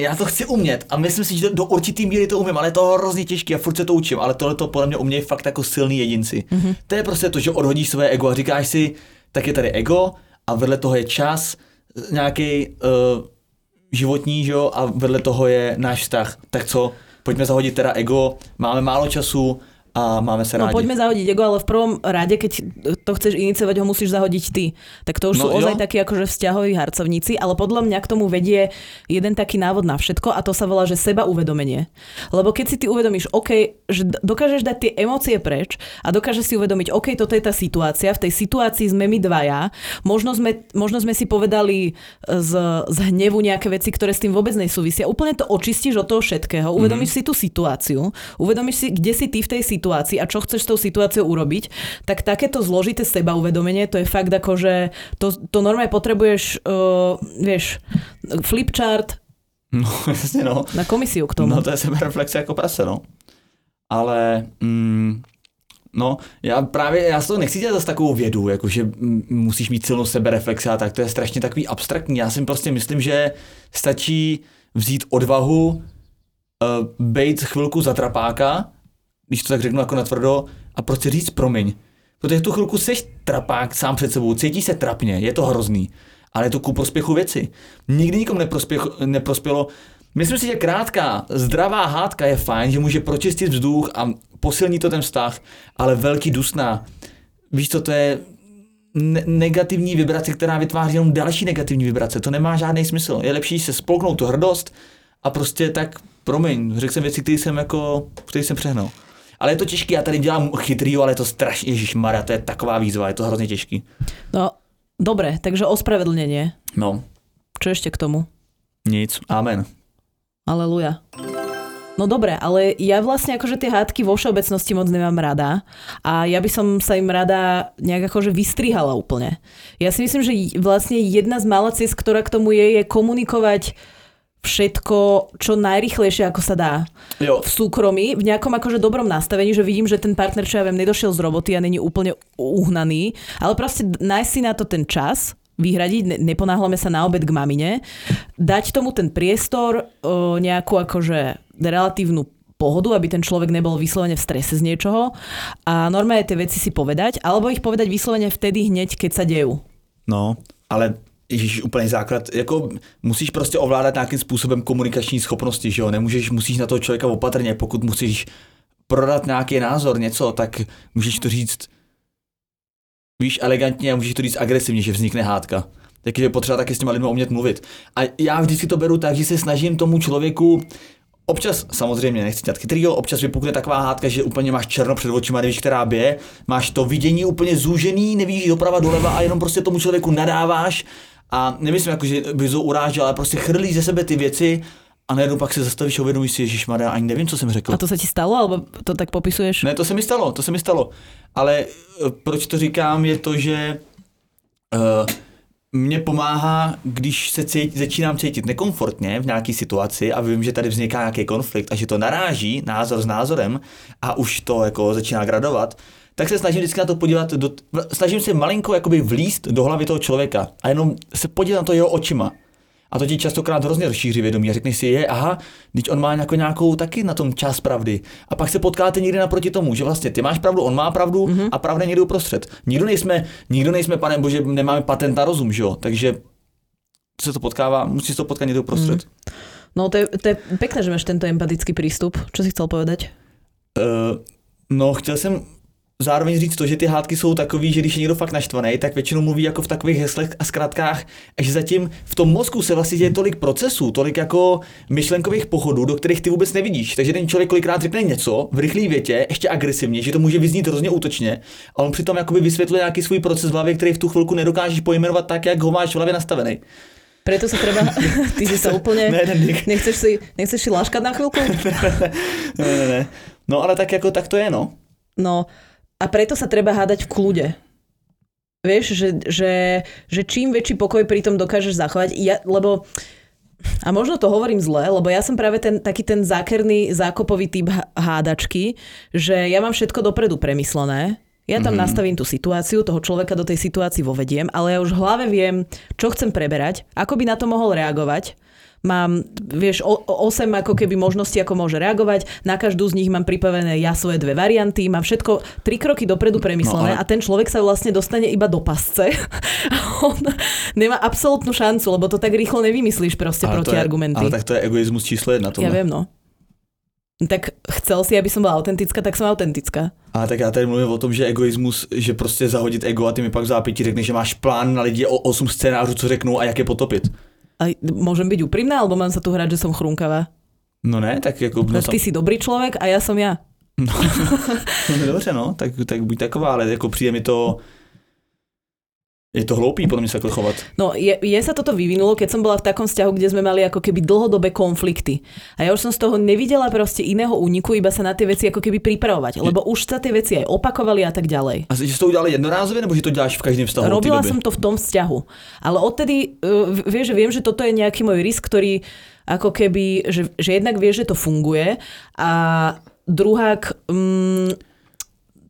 já to chci umět a myslím si, že do, do určitý míry to umím, ale je to hrozně těžké a furt se to učím, ale tohle to podle mě umějí fakt jako silný jedinci. Mhm. Mm-hmm. To je prostě to, že odhodíš své ego a říkáš si, tak je tady ego a vedle toho je čas, nějaký uh, životní, že jo, a vedle toho je náš vztah. Tak co, pojďme zahodit teda ego, máme málo času a máme se No rádi. poďme zahodiť ego, ale v prvom rade, keď to chceš iniciovať, ho musíš zahodiť ty. Tak to už No sú ozaj takí akože vzťahoví harcovníci, ale podľa mňa k tomu vedie jeden taký návod na všetko a to sa volá, že seba uvedomenie. Lebo keď si ty uvedomíš, OK, že dokážeš dať tie emócie preč a dokážeš si uvedomiť, OK, toto je tá situácia, v tej situácii sme my dvaja, možno sme, možno sme si povedali z, z hnevu nejaké veci, ktoré s tým vôbec nesúvisia. Úplne to očistíš od toho všetkého, uvedomíš mm-hmm. si tú situáciu, uvedomíš si, kde si ty v tej situácii a čo chceš s tou situáciou urobiť, tak takéto zložité seba uvedomenie, to je fakt ako, že to, to normálne potrebuješ, uh, vieš, flipchart No no. na komisiu k tomu. No to je sebereflexe jako prase, no. Ale, mm, no, já právě, já z toho nechci dělat zase takovou vědu, jakože musíš mít silnou sebereflexi a tak, to je strašně takový abstraktní. Já si prostě myslím, že stačí vzít odvahu, uh, bejt chvilku za trapáka, když to tak řeknu jako natvrdo, a prostě říct promiň. Protože tu chvilku seš trapák sám před sebou, cítí se trapně, je to hrozný, ale je to ku prospěchu věci. Nikdy nikomu neprospělo. Myslím si, že krátká, zdravá hádka je fajn, že může pročistit vzduch a posilní to ten vztah, ale velký dusná. Víš co, to je ne- negativní vibrace, která vytváří jenom další negativní vibrace. To nemá žádný smysl. Je lepší se spolknout tu hrdost a prostě tak, promiň, řekl jsem věci, které jsem jako, které jsem přehnal. Ale je to těžké, já tady dělám chytrýho, ale je to strašně, Ježíš Maria, to je taková výzva, je to hrozně těžký. No, dobre, takže ospravedlnenie. No, Čo ešte k tomu? nic, amen. Aleluja. No dobre, ale ja vlastne akože tie hádky vo všeobecnosti moc nemám rada a ja by som sa im rada nejak akože vystrihala úplne. Ja si myslím, že vlastne jedna z mála cest, ktorá k tomu je, je komunikovať všetko čo najrychlejšie, ako sa dá. Jo. V súkromí, v nejakom akože dobrom nastavení, že vidím, že ten partner, čo ja viem, nedošiel z roboty a není úplne uhnaný, ale proste nájsť si na to ten čas, vyhradiť, ne- neponáhľame sa na obed k mamine, dať tomu ten priestor, o, nejakú akože relatívnu pohodu, aby ten človek nebol vyslovene v strese z niečoho a normálne tie veci si povedať, alebo ich povedať vyslovene vtedy hneď, keď sa dejú. No, ale Ježíš, úplný základ, jako musíš prostě ovládat nějakým způsobem komunikační schopnosti, že jo, nemůžeš, musíš na toho člověka opatrně, pokud musíš prodat nějaký názor, něco, tak můžeš to říct, víš, elegantně a můžeš to říct agresivně, že vznikne hádka. Takže je potřeba taky s těma lidmi umět mluvit. A já vždycky to beru tak, že se snažím tomu člověku Občas, samozřejmě, nechci dělat chytrýho, občas vypukne taková hádka, že úplně máš černo před očima, nevíš, která bije, máš to vidění úplně zúžený, nevíš doprava, doleva a jenom prostě tomu člověku nadáváš a nemyslím jako, že bys ho urážel, ale prostě chrlí ze sebe ty věci a najednou pak se zastavíš a uvědomíš si, Ježíš ani nevím, co jsem řekl. A to sa ti stalo, alebo to tak popisuješ? Ne, to se mi stalo, to se mi stalo. Ale eh, proč to říkám, je to, že uh, mě pomáhá, když se cít, začínám cítit nekomfortně v nějaké situaci a vím, že tady vzniká nějaký konflikt a že to naráží názor s názorem a už to jako začíná gradovat, tak se snažím vždycky na to podívat, do, snažím se malinko jakoby vlíst do hlavy toho člověka a jenom se podívat na to jeho očima. A to ti častokrát hrozně rozšíří vědomí a řekneš si, je, aha, teď on má nějakou, nějakou taky na tom čas pravdy. A pak se potkáte někdy naproti tomu, že vlastně ty máš pravdu, on má pravdu mm-hmm. a pravda někde uprostřed. Nikdo nejsme, nikdo nejsme, pane bože, nemáme patent na rozum, že jo? Takže se to potkává, musí to potkat někde uprostřed. Mm. No to je, to je pekné, že máš tento empatický prístup. Čo si chcel povedať? Uh, no, chtěl jsem zároveň říct to, že ty hádky jsou takový, že když je někdo fakt naštvaný, tak většinou mluví jako v takových heslech a zkratkách, a že zatím v tom mozku se vlastně děje tolik procesů, tolik jako myšlenkových pochodů, do kterých ty vůbec nevidíš. Takže ten člověk kolikrát řekne něco v rychlé větě, ještě agresivně, že to může vyznít hrozně útočně, a on přitom jakoby vysvětluje nějaký svůj proces v hlavě, který v tu chvilku nedokážeš pojmenovat tak, jak ho máš v hlavě nastavený. Preto sa treba, ty si sa úplne, ne, ne, nechceš si, nechceš si láškať na chvíľku? ne, ne, ne. No ale tak jako tak to je, no. No, a preto sa treba hádať v kľude. Vieš, že, že, že čím väčší pokoj pri tom dokážeš zachovať, ja, lebo a možno to hovorím zle, lebo ja som práve ten taký ten zákerný, zákopový typ hádačky, že ja mám všetko dopredu premyslené, ja tam mm-hmm. nastavím tú situáciu, toho človeka do tej situácii vovediem, ale ja už v hlave viem, čo chcem preberať, ako by na to mohol reagovať mám, vieš, o, 8 ako keby možností, ako môže reagovať, na každú z nich mám pripravené ja svoje dve varianty, mám všetko tri kroky dopredu premyslené no, ale... a ten človek sa vlastne dostane iba do pasce a on nemá absolútnu šancu, lebo to tak rýchlo nevymyslíš proste ale proti argumenty. Ale tak to je egoizmus číslo jedna. Ja viem, no. Tak chcel si, aby som bola autentická, tak som autentická. A tak já tady mluvím o tom, že egoismus, že prostě zahodit ego a ty mi pak v zápětí řekneš, že máš plán na lidi o 8 scénářů, co řeknou a jak je potopit. Môžem byť úprimná, alebo mám sa tu hrať, že som chrúnkavá? No ne, tak jako... No, ty si dobrý človek a ja som ja. No, no dobře, no, tak, tak buď taková, ale jako přijde mi to je to hloupý podľa mňa sa chovať. No, je, je sa toto vyvinulo, keď som bola v takom vzťahu, kde sme mali ako keby dlhodobé konflikty. A ja už som z toho nevidela proste iného úniku, iba sa na tie veci ako keby pripravovať. Lebo už sa tie veci aj opakovali a tak ďalej. A že to udiali jednorázové, nebo že to ďalš v každém vzťahu? Robila som to v tom vzťahu. Ale odtedy, uh, vieš, že viem, že toto je nejaký môj risk, ktorý ako keby, že, že jednak vie, že to funguje a druhák, um,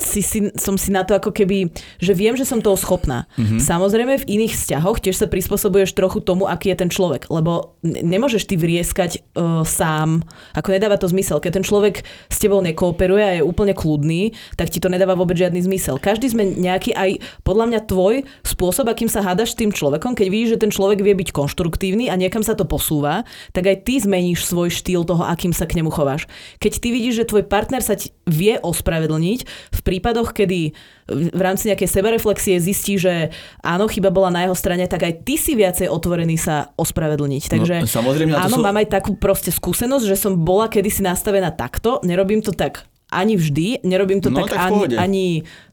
si, si, som si na to ako keby, že viem, že som toho schopná. Mm-hmm. Samozrejme v iných vzťahoch tiež sa prispôsobuješ trochu tomu, aký je ten človek, lebo nemôžeš ty vrieskať uh, sám, ako nedáva to zmysel. Keď ten človek s tebou nekooperuje a je úplne kľudný, tak ti to nedáva vôbec žiadny zmysel. Každý sme nejaký aj podľa mňa tvoj spôsob, akým sa hádaš s tým človekom, keď vidíš, že ten človek vie byť konštruktívny a niekam sa to posúva, tak aj ty zmeníš svoj štýl toho, akým sa k nemu chováš. Keď ty vidíš, že tvoj partner sa vie ospravedlniť v prípadoch, kedy v rámci nejakej sebereflexie zistí, že áno, chyba bola na jeho strane, tak aj ty si viacej otvorený sa ospravedlniť. No, Takže no, samozrejme, áno, sú... mám aj takú proste skúsenosť, že som bola kedysi nastavená takto, nerobím to tak ani vždy, nerobím to no, tak, tak ani, ani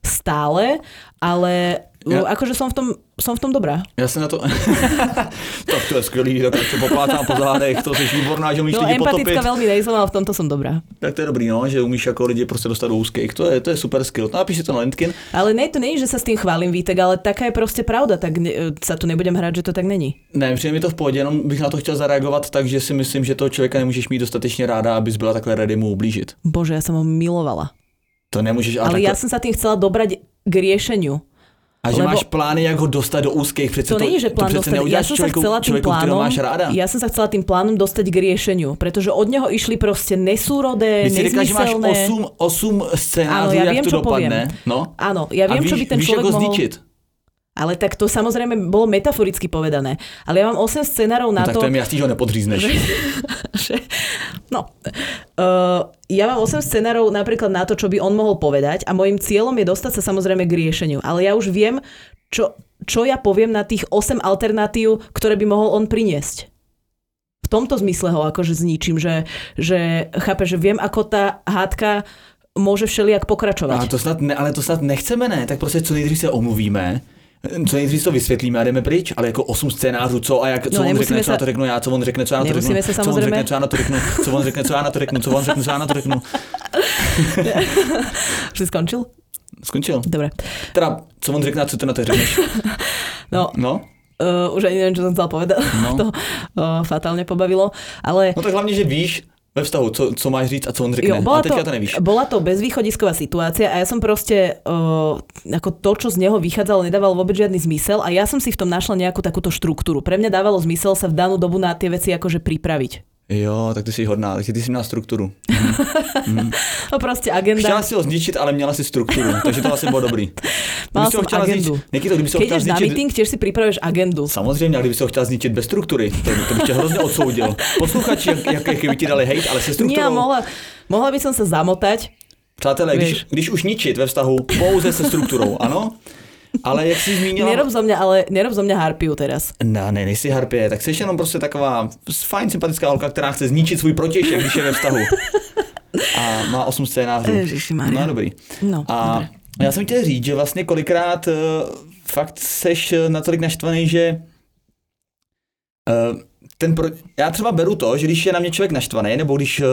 stále, ale Ja. Akože som v tom, som v tom dobrá. Já jsem na to... tak to je skvělý, tak se poplácám po zádech, to jsi výborná, že umíš No lidi potopit. empatická veľmi nejsem, ale v tomto som dobrá. Tak to je dobrý, no, že umíš jako lidi prostě dostat do úzkých. To je, to je super skill. No, napíš si to na LinkedIn. Ale ne, to není, že sa s tým chválim, Vítek, ale taká je proste pravda, tak ne, sa tu nebudem hrať, že to tak není. Ne, přijde mi to v pohodě, jenom bych na to chtěl zareagovat, takže si myslím, že toho člověka nemůžeš mít dostatečně ráda, abys byla takhle ready mu ublížit. Bože, ja som ho milovala. To nemůžeš, ale, Ale ja som sa tým chcela dobrať k riešeniu. A že lebo- máš plány, jak ho dostat do úzkých, přece To, to, není, že to plán přece dostať. Ja som sa člověku, chcela tým kterého plánom, máš ráda. ja som sa chcela tým plánom dostať k riešeniu, pretože od neho išli proste nesúrodé, Když si říkáš, že máš nezmyselné. 8, 8 scénářů, Áno, ja jak viem, to čo dopadne. poviem. No. Áno, ja a viem, víš, čo by ten víš, človek mohol... Ale tak to samozrejme bolo metaforicky povedané. Ale ja mám 8 scenárov na No, tak to, to je mi jasný, že nepodřízneš. že, no, uh, ja mám 8 scenárov napríklad na to, čo by on mohol povedať a môjim cieľom je dostať sa samozrejme k riešeniu. Ale ja už viem, čo, čo ja poviem na tých 8 alternatív, ktoré by mohol on priniesť. V tomto zmysle ho akože zničím, že, že chápe, že viem, ako tá hádka môže všelijak pokračovať. Ale to snad, ne, ale to snad nechceme, ne? Tak prostě co nejdřív se omluvíme, co nejdřív to vysvětlíme a jdeme pryč, ale jako osm scénářů, co a jak, co No, on řekne, co sa- na to řeknu já, co on řekne, co já na to řeknu, sa co on řekne, co já na to řeknu, co on řekne, co já na to řeknu, co on řekne, co já na to řeknu. Si skončil? Skončil. Dobre. Teda, co on řekne co ty na to řekneš. No, No, uh, už ani neviem, čo som chcela povedať. No. to uh, fatálne pobavilo. Ale no tak hlavně, že víš ve vztahu, co, co máš říct a co on řekne. Jo, bola, a teďka to, to nevíš. bola to bezvýchodisková situácia a ja som proste uh, ako to, čo z neho vychádzalo, nedávalo vôbec žiadny zmysel a ja som si v tom našla nejakú takúto štruktúru. Pre mňa dávalo zmysel sa v danú dobu na tie veci akože pripraviť. Jo, tak ty jsi hodná, takže ty jsi měla strukturu. No proste agenda. Chtěla si ho zničit, ale měla si strukturu, takže to asi bylo dobrý. Mala si som chtěla agendu. Zničit, Nikito, kdyby si Keď ideš na meeting, tiež si pripravuješ agendu. Samozřejmě, ale kdyby se ho chtěla zničit bez struktury, to, to bych tě hrozně odsoudil. Posluchači, jak, jak, jak by ti dali hejt, ale se Nie, strukturou. mohla, mohla by som sa zamotať. Přátelé, když, když už ničit ve vztahu, pouze se strukturou, ano? Ale jak jsi zmínila... Nerob zo mňa, ale nerob zo mňa harpiu teraz. Ne, ne, nejsi harpie, tak jsi jenom prostě taková fajn, sympatická holka, která chce zničit svůj protějšek, když je ve vztahu. A má osm scénářů. Ježišimaria. No, dobrý. No, A dobre. já jsem chtěl říct, že vlastně kolikrát uh, fakt seš eh, natolik naštvaný, že uh, ten pro... já třeba beru to, že když je na mě člověk naštvaný, nebo když uh,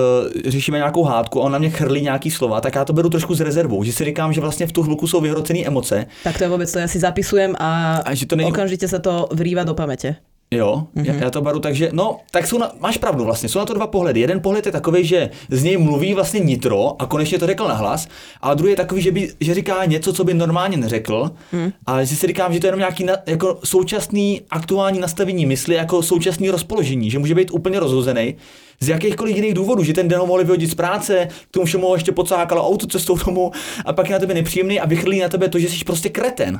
řešíme nějakou hádku a on na mě chrlí nějaký slova, tak já to beru trošku s rezervou, že si říkám, že vlastně v tu chvilku jsou vyhrocené emoce Tak to je vôbec to, ja si zapisujem a, a že to není okamžite sa to vrýva do pamäte. Jo, mm-hmm. já, já to beru tak, že no, tak jsou na, máš pravdu vlastně, jsou na to dva pohledy. Jeden pohled je takový, že z něj mluví vlastně nitro a konečně to řekl nahlas, a druhý je takový, že, by, že říká něco, co by normálně neřekl, mm. a že si říkám, že to je jenom nějaký na, jako současný aktuální nastavení mysli, jako současný rozpoložení, že může být úplně rozhozený z jakýchkoliv jiných důvodů, že ten den ho mohli vyhodit z práce, k tomu všemu ho ještě pocákalo auto cestou domů a pak je na tebe nepříjemný a vychrlí na tebe to, že jsi prostě kreten.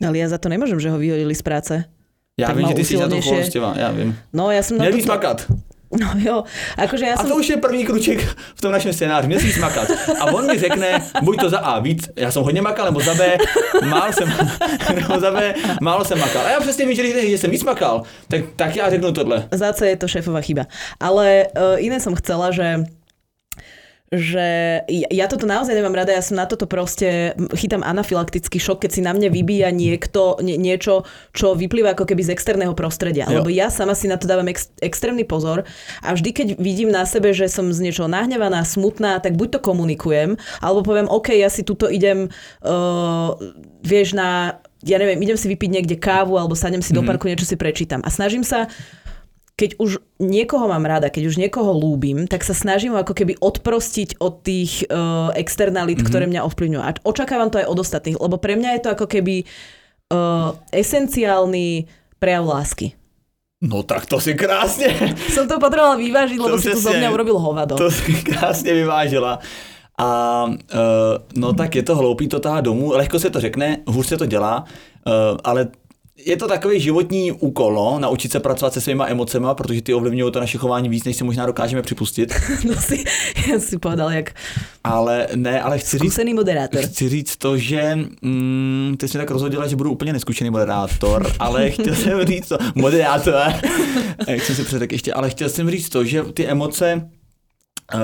Ale ja za to nemôžem, že ho vyhodili z práce. Já Tak mal že ty jsi na to chorostivá, já vím. No ja som na Měl to... víc makat. No jo, akože ja A som... to už je první kruček v tom našem scénáři, jsi makat. A on mi řekne, buď to za A víc, já jsem hodně makal, nebo za B, málo jsem, nebo za B, málo jsem makal. A já přesně vím, že že jsem víc makal, tak, tak já řeknu tohle. Za C je to šéfová chyba. Ale uh, iné som chcela, že že ja, ja toto naozaj nemám rada, ja som na toto proste chytám anafylaktický šok, keď si na mne vybíja niekto nie, niečo, čo vyplýva ako keby z externého prostredia. Jo. Lebo ja sama si na to dávam ex, extrémny pozor a vždy, keď vidím na sebe, že som z niečoho nahnevaná, smutná, tak buď to komunikujem, alebo poviem, OK, ja si tuto idem, uh, vieš, na ja neviem, idem si vypiť niekde kávu alebo sadnem si mm-hmm. do parku, niečo si prečítam. A snažím sa keď už niekoho mám rada, keď už niekoho lúbim, tak sa snažím ako keby odprostiť od tých uh, externalít, mm-hmm. ktoré mňa ovplyvňujú. A očakávam to aj od ostatných, lebo pre mňa je to ako keby uh, esenciálny prejav lásky. No tak to si krásně, Som to potrebovala vyvážiť, lebo To si to zo mňa urobil hovado. to si krásně vyvážela. A uh, no tak je to hloupý to táhat domů, lehko se to řekne, hůř se to dělá, uh, ale je to takový životní úkol, no, naučit se pracovat se svýma emocemi, protože ty ovlivňují to naše chování víc, než si možná dokážeme připustit. No si, ja si povedal, jak Ale ne, ale chci říct, moderátor. chci říct to, že mm, ty jsi tak rozhodila, že budu úplně neskušený moderátor, ale chtěl jsem říct to, moderátor, jak jsem si předek ještě, ale chtěl jsem říct to, že ty emoce, eh,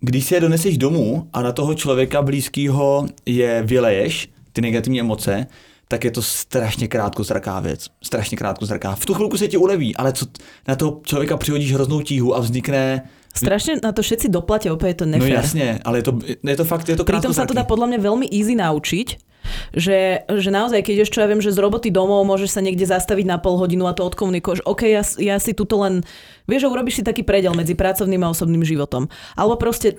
když si je doneseš domů a na toho člověka blízkého je vyleješ, ty negativní emoce, tak je to strašně krátkozraká věc. Strašně krátkozraká. V tu chvilku se ti uleví, ale co na toho člověka přihodíš hroznou tíhu a vznikne Strašne na to všetci doplatia, opäť je to No nefér. jasně, ale je to, je to fakt, je to Pritom sa to dá podľa mňa veľmi easy naučiť, že, že naozaj, keď ešte ja viem, že z roboty domov môžeš sa niekde zastaviť na pol hodinu a to odkomunikuješ, OK, ja, ja si tuto len, vieš, že urobíš si taký predel medzi pracovným a osobným životom. Alebo proste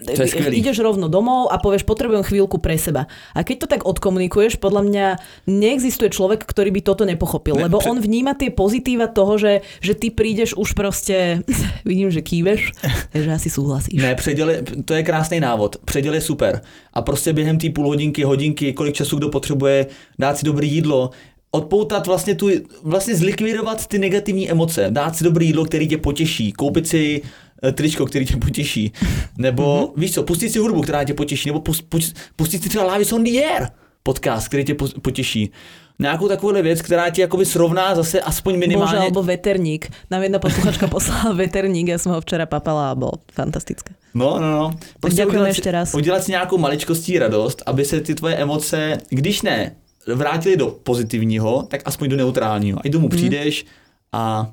ideš rovno domov a povieš, potrebujem chvíľku pre seba. A keď to tak odkomunikuješ, podľa mňa neexistuje človek, ktorý by toto nepochopil, Ne, lebo pre- on vníma tie pozitíva toho, že, že ty prídeš už proste, vidím, že kýveš, takže asi súhlasíš. Ne, předěl je, to je krásný návod. Předěl je super. A prostě během té půl hodinky, hodinky, kolik času kdo potřebuje, dát si dobré jídlo, odpoutat vlastně tu, vlastně zlikvidovat ty negativní emoce, dát si dobré jídlo, který tě potěší, koupit si eh, tričko, který tě potěší, nebo mm-hmm. víš co, pustit si hudbu, která tě potěší, nebo pus, pus, pustit si třeba Live on the Air podcast, který tě po- potěší. Nějakou takovou věc, která ti jakoby srovná zase aspoň Bože, minimálně alebo veterník. Nám jedna posluchačka poslala veterník, ja som ho včera papala a bol fantastické. No, no, no. ďakujeme udělat ještě raz. Udělat si nějakou maličkostí radost, aby se ty tvoje emoce, když ne, vrátily do pozitivního, tak aspoň do neutrálního. A Mhm. domů přijdeš a,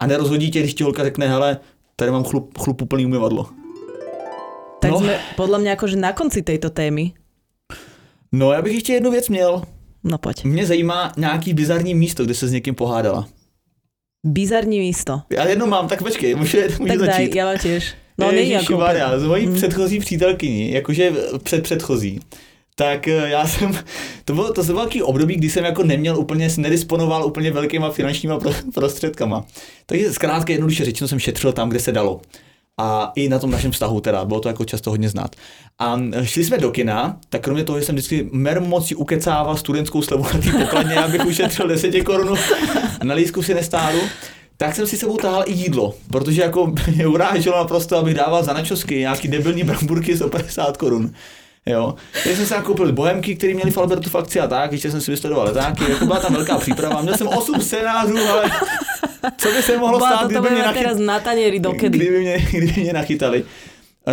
a nerozhodí tě, když ti holka řekne, hele, tady mám chlup, chlup úplný umyvadlo. Tak No. sme podľa mňa akože na konci tejto témy. No, já bych ještě jednu věc měl. No poď. Mě zajímá nějaký bizarní místo, kde se s někým pohádala. Bizarní místo. Já jedno mám, tak počkej, můžu, můžu Tak daj, začít. ja mám tiež. No. Maria, s mojí Mm. předchozí přítelkyní, jakože před předchozí, tak eh, já jsem, to bylo, to bylo velký období, kdy jsem jako neměl úplně, nedisponoval úplně velkýma finančníma pro- prostředkama. Takže zkrátka jednoduše řečeno jsem šetřil tam, kde se dalo. A i na tom našem vztahu teda, bylo to jako často hodně znát. A šli jsme do kina, tak kromě toho, že jsem vždycky mer moci ukecával studentskou slevu na té pokladně, abych ušetřil 10 korun na lístku si nestáru, tak jsem si sebou tahal i jídlo, protože jako mě uráželo naprosto, abych dával za načosky nějaký debilní bramburky za 50 korun. Jo. Takže jsem si nakoupil bohemky, které měly v Albertu fakci a tak, ještě jsem si vysledoval letáky, jako byla tam velká příprava, měl jsem 8 scénářů, ale co by se mohlo Bola, stát, toto kdyby mě, nachy... teraz na tanieri dokedy. kdyby, mě, kdyby mě nachytali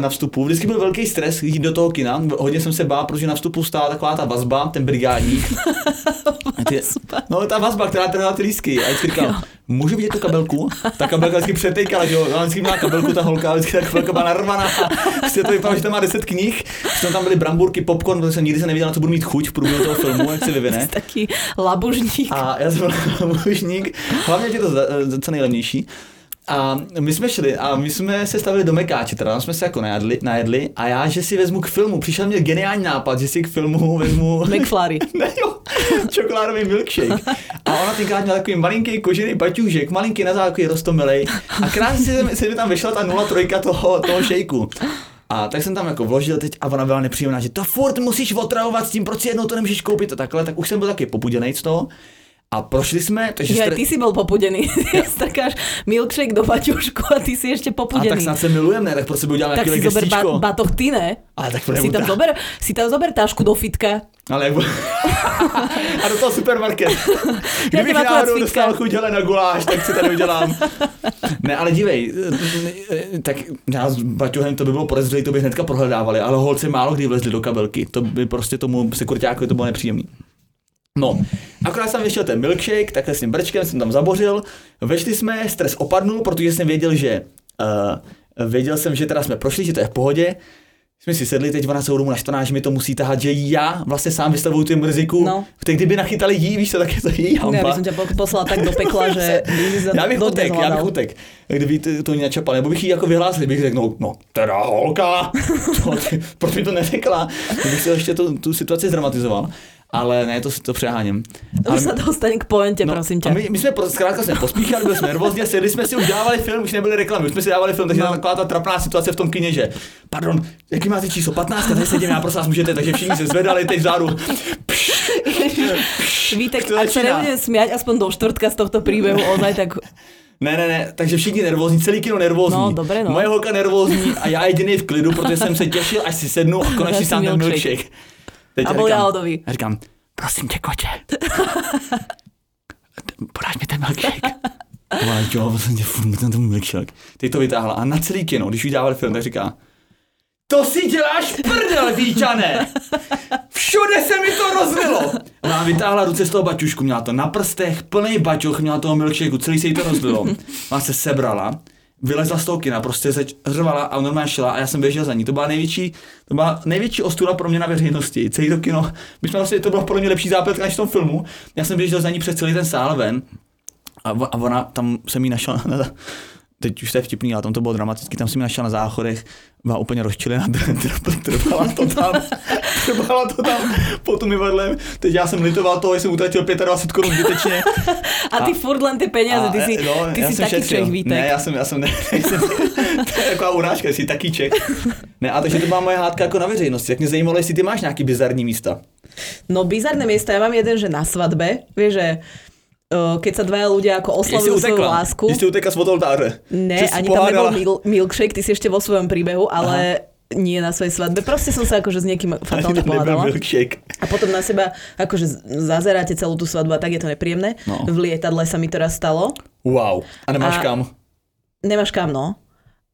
na vstupu. Vždycky byl velký stres jít do toho kina. Hodně jsem se bál, protože na vstupu stála taková ta vazba, ten brigádník. Ty, no ta vazba, která trhla ty lístky. A vždycky říkal, můžu vidět tu kabelku? Ta kabelka vždycky přetejkala, že jo. Ona vždycky měla kabelku, ta holka, vždycky ta kabelka byla narvaná. Prostě to vypadalo, že tam má 10 knih. Že tam byly bramburky, popcorn, protože jsem nikdy se nevěděl, na co budu mít chuť v průběhu toho filmu, jak se vyvine. Taký labužník. A já jsem byl mužník, hlavně je to za- za- co nejlevnější. A my jsme šli a my jsme se stavili do Mekáče, teda tam jsme se jako najedli, najedli a já, že si vezmu k filmu, přišel mě geniální nápad, že si k filmu vezmu McFlurry. ne, jo, čokoládový milkshake. A ona tenkrát měla takový malinký kožený baťůžek, malinký na základ rostomilej a krásně se, se mi tam vyšla ta 0,3 toho, toho šejku. A tak jsem tam jako vložil teď a ona byla nepříjemná, že to furt musíš otravovat s tím, proč si jednou to nemůžeš koupit a takhle, tak už jsem byl taky popuděnej z toho. A prošli jsme, takže Ja, stre- ty si bol popudený. Strkáš milkshake do baťušku a ty si ešte a tak popudený. snad se milujeme, ne? tak pro sebe uděláme tak si zober ba- batoh ty, ne? Ale tak Si tam, zober, si tam zober tášku do fitka. Ale jak... a do toho supermarket. Kdybych akorát náhodou dostal chuť hele na guláš, tak si tady udělám. ne, ale dívej, tak já s Baťuhem to by bylo podezřelé, to by hnedka prohledávali, ale holce málo kdy vlezli do kabelky. To by prostě tomu sekuritákovi to bylo nepříjemný. No, akorát jsem vyšel ten milkshake, takhle s tím brčkem jsem tam zabořil, vešli jsme, stres opadnul, protože jsem věděl, že uh, věděl jsem, že teda jsme prošli, že to je v pohodě, jsme si sedli, teď ona celou domu naštvaná, že mi to musí tahat, že já vlastně sám vystavuju tu mrziku. No. Teď kdyby nachytali jí, víš co, tak je to jí Ja hamba. by som ťa po- poslala tak do pekla, že já bych utek, já bych utek, kdyby to, to načapal, nebo bych jí jako vyhlásil, bych řekl, no, no teda holka, to, ty, proč mi to neřekla, to bych si ještě tu, tu situaci zdramatizoval, ale ne, to, to přeháním. Ale Už sa dostane k pointe, prosím No, a ťa. my, my jsme zkrátka jsme pospíchali, byli jsme nervózní a sedli jsme si, už dávali film, už nebyly reklamy, už jsme si dávali film, takže No. taková ta trapná situace v tom kině, že pardon, jaký máte číslo 15, tady sedím, já prosím vás můžete, takže všichni se zvedali teď vzadu. Vítek, to ak sa nebudem smiať aspoň do štvrtka z tohto príbehu, ozaj tak Ne, ne, ne, takže všichni nervózní, celý kino nervózní. No, dobré, no. Moje holka nervózní a já jediný v klidu, protože jsem se těšil, až si sednu a konečně sám ten milkshake. milkshake. Teď A bol jahodový. A říkám, prosím tě, koče. Podáš mi ten milkshake. A ona, jo, tě, furt mi ten milkshake. Teď to vytáhla a na celý kino, když jí dávali film, tak říká, to si děláš prdel, víčané. Všude se mi to rozlilo. Ona vytáhla ruce z toho baťušku, měla to na prstech, plný baťuch, měla toho milkshakeu, celý se jí to rozlilo. Ona se sebrala, vylezla z toho kina, prostě se řvala a normálně šla a já jsem běžel za ní. To byla největší, to byla největší ostuda pro mě na veřejnosti. Celý to kino, my jsme vlastně, to bylo pro mě lepší zápletka než v tom filmu. Já jsem běžel za ní přes celý ten sál ven a, a ona, tam jsem jí našel, na, teď už to je vtipný, ale tam to bylo dramatický, tam jsem ji našel na záchodech, byla úplně rozčilená, trvala to tam, trvala to tam pod umyvadlem, teď já jsem litoval toho, že jsem utratil 25 korun zbytečně. A ty a, furt len ty peníze, ty si, no, ty si taký Čech, Vítek. Ne, já jsem, já jsem, ne, nejsem, to je taková urážka, jsi taký Čech. Ne, a takže to byla moje hádka jako na veřejnosti, tak mě zajímalo, jestli ty máš nějaký bizarní místa. No bizarné místa, já mám jeden, že na svatbe, vieš, že keď sa dvaja ľudia ako oslavujú svoju lásku. Ty si utekla z fotoltáře. Ne, ani tam nebol mil- milkshake, ty si ešte vo svojom príbehu, ale Aha. nie na svojej svadbe. Proste som sa akože s niekým fatálne pohádala. A potom na seba akože zazeráte celú tú svadbu a tak je to nepríjemné. No. V lietadle sa mi to raz stalo. Wow. A nemáš a kam? Nemáš kam, no.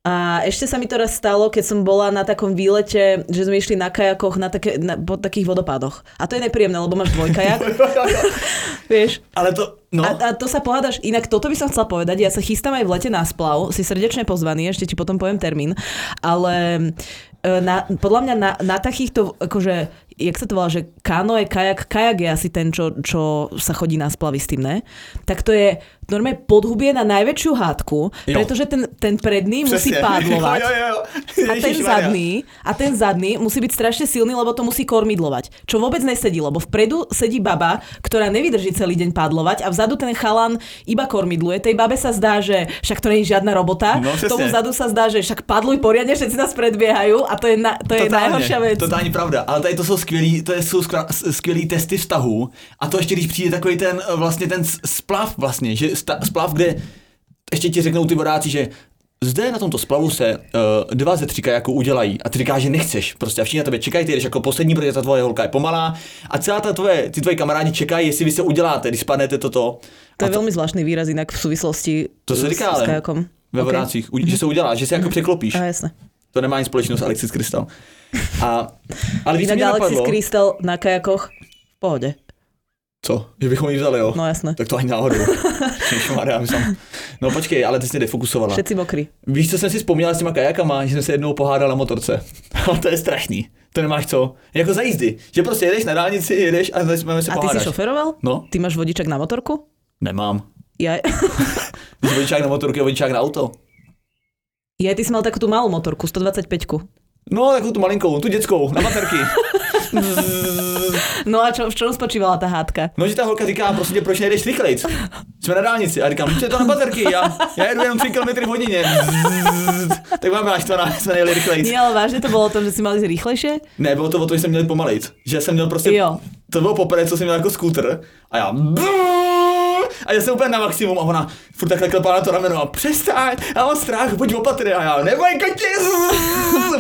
A ešte sa mi to raz stalo, keď som bola na takom výlete, že sme išli na kajakoch na také, na, po takých vodopádoch. A to je nepríjemné, lebo máš dvojkajak. Vieš? Ale to, no. A, a to sa pohádaš. Inak toto by som chcela povedať. Ja sa chystám aj v lete na splav. Si srdečne pozvaný, ešte ti potom poviem termín. Ale e, na, podľa mňa na, na takýchto, akože jak sa to volá, že kanoe, kajak, kajak je asi ten, čo, čo sa chodí na splavy s tým, ne? Tak to je normálne podhubie na najväčšiu hádku, jo. pretože ten, ten predný Přesne. musí pádlovať. Jo, jo, jo. A ten zadný, a ten zadný musí byť strašne silný, lebo to musí kormidlovať. Čo vôbec nesedí, lebo vpredu sedí baba, ktorá nevydrží celý deň pádlovať a vzadu ten chalan iba kormidluje. Tej babe sa zdá, že však to nie je žiadna robota. No, Tomu vzadu sa zdá, že však padluj poriadne, všetci nás predbiehajú a to je, na, to je najhoršia vec. To je pravda, ale tady to sú skvělý, to jsou skvělý testy vztahu a to ještě když přijde takový ten vlastně ten splav vlastně, že splav, kde ještě ti řeknou ty vodáci, že zde na tomto splavu se uh, dva ze tří kajaků udělají a ty říkáš, že nechceš. Prostě a všichni na tebe čekají, ty jdeš jako poslední, protože ta tvoje holka je pomalá a celá ta tvoje, ty tvoji kamarádi čekají, jestli vy se uděláte, když spadnete toto. To je to, velmi zvláštní výraz jinak v souvislosti to se říká, s kajakom. Ve okay. vodácích, že se udělá, že se jako překlopíš. A jasne. To nemá nic společného s Alexis Krystal. A, ale Inak Alexis Krystal na kajakoch v pohode. Co? Že bychom ji vzali, jo? No jasné. Tak to ani náhodou. No počkej, ale ty jsi defokusovala. Všetci mokrý. Víš, co jsem si vzpomněla s těma kajakama, že jsem se jednou pohádal na motorce. Ale to je strašný. To nemáš co. Jako za jízdy. Že prostě jedeš na dálnici, jedeš a jsme se A ty jsi šoferoval? No. Ty máš vodičák na motorku? Nemám. Ja... vodičák na motorku je vodičák na auto. Ja, ty si mal takú tú malú motorku, 125 No, takú tú malinkou, tú detskou, na baterky. No a čo, v čom spočívala tá hádka? No, že tá holka říká, prosím tě, proč nejdeš rychlejc? Jsme na dálnici a říkám, je to na baterky, já, já jedu jenom 3 km v hodině. tak máme až 12, jsme nejeli rychlejc. Nie, ale vážně to bylo o tom, že si mali rychlejšie? Ne, bylo to o tom, že jsem měl pomalejc. Že jsem měl prostě, jo. to bylo poprvé, co jsem měl jako skútr a já a já jsem úplně na maximum a ona furt takhle klepá na to rameno a přestaň, já mám strach, buď opatrný a já neboj kotě,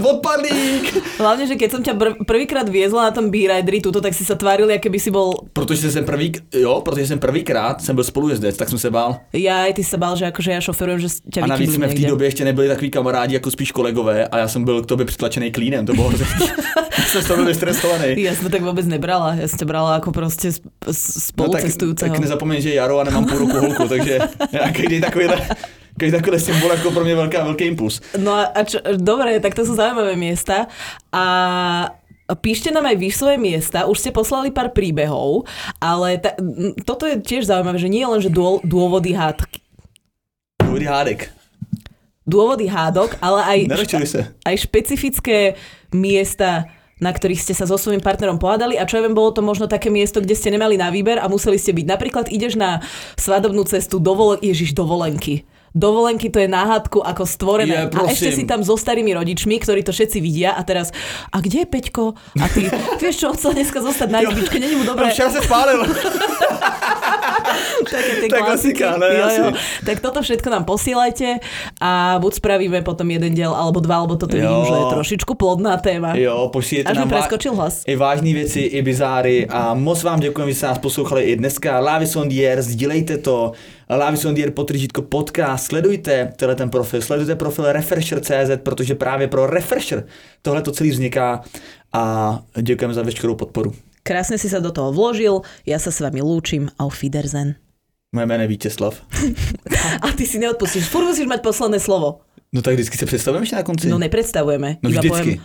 odpadlík. Hlavně, že keď jsem tě prvýkrát viezla na tom B-Rideri tuto, tak si se tváril, jak by si bol... Protože jsem prvý, jo, protože jsem prvýkrát jsem byl spolujezdec, tak jsem se bál. Já, ty se bál, že jakože já šoferujem, že tě A navíc jsme v té době ještě nebyli takový kamarádi, jako spíš kolegové a já jsem byl k tobě přitlačený klínem, to bylo jsem z toho byl vystresovaný. Já jsem to tak vůbec nebrala, já jsem tě brala jako prostě spolucestujícího. No tak, tak nezapomeň, že Jaro a nemám půl roku holku, takže já každý takovýhle každý takový symbol jako pro mě velká, velký impuls. No a čo, dobre, tak to sú zaujímavé miesta a Píšte nám aj vy svoje miesta, už ste poslali pár príbehov, ale ta, toto je tiež zaujímavé, že nie len, že dô, dôvody hádky. Dôvody hádek. Dôvody hádok, ale aj, špe, aj špecifické miesta, na ktorých ste sa so svojím partnerom pohádali a čo ja viem, bolo to možno také miesto, kde ste nemali na výber a museli ste byť. Napríklad ideš na svadobnú cestu, dovol- Ježiš, dovolenky dovolenky to je náhadku ako stvorené. Je, a ešte si tam so starými rodičmi, ktorí to všetci vidia a teraz, a kde je Peťko? A ty, vieš čo, chcel dneska zostať na izbičke, není mu dobré. Včera sa spálil. Také tie tak klasika, ne, jo, jo. Tak toto všetko nám posielajte a buď spravíme potom jeden diel, alebo dva, alebo toto vidím, že je trošičku plodná téma. Jo, pošlijete Až nám preskočil hlas. I vážné věci, i bizáry a moc vám děkujeme, že jste nás poslouchali i dneska. Lávy Sondier, sdílejte to, Lavisondier potržítko podcast, sledujte tenhle ten profil, sledujte profil Refresher.cz, protože právě pro Refresher tohle to celý vzniká a děkujeme za veškerou podporu. Krásne si sa do toho vložil, ja sa s vami lúčim. Auf Wiedersehen. Moje jméno je Vítězslav. A ty si neodpustíš, furt musíš mať posledné slovo. No tak vždycky se představujeme ještě na konci. No nepredstavujeme. No iba vždycky. poviem,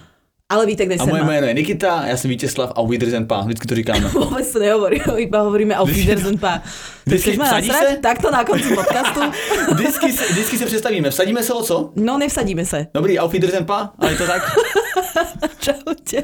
ale vítek A moje jméno je Nikita, já jsem Vítězslav a Wiedersehen pa, vždycky to říkáme. Vôbec to nehovorí, iba hovoríme Auf Wiedersehen pa. Ty Vždycky vsadí se? Takto na konci podcastu? Vždycky se, vždycky se představíme, vsadíme se o co? No nevsadíme sa. Dobrý, auf Wiedersehen pa, ale je to tak? Čaute.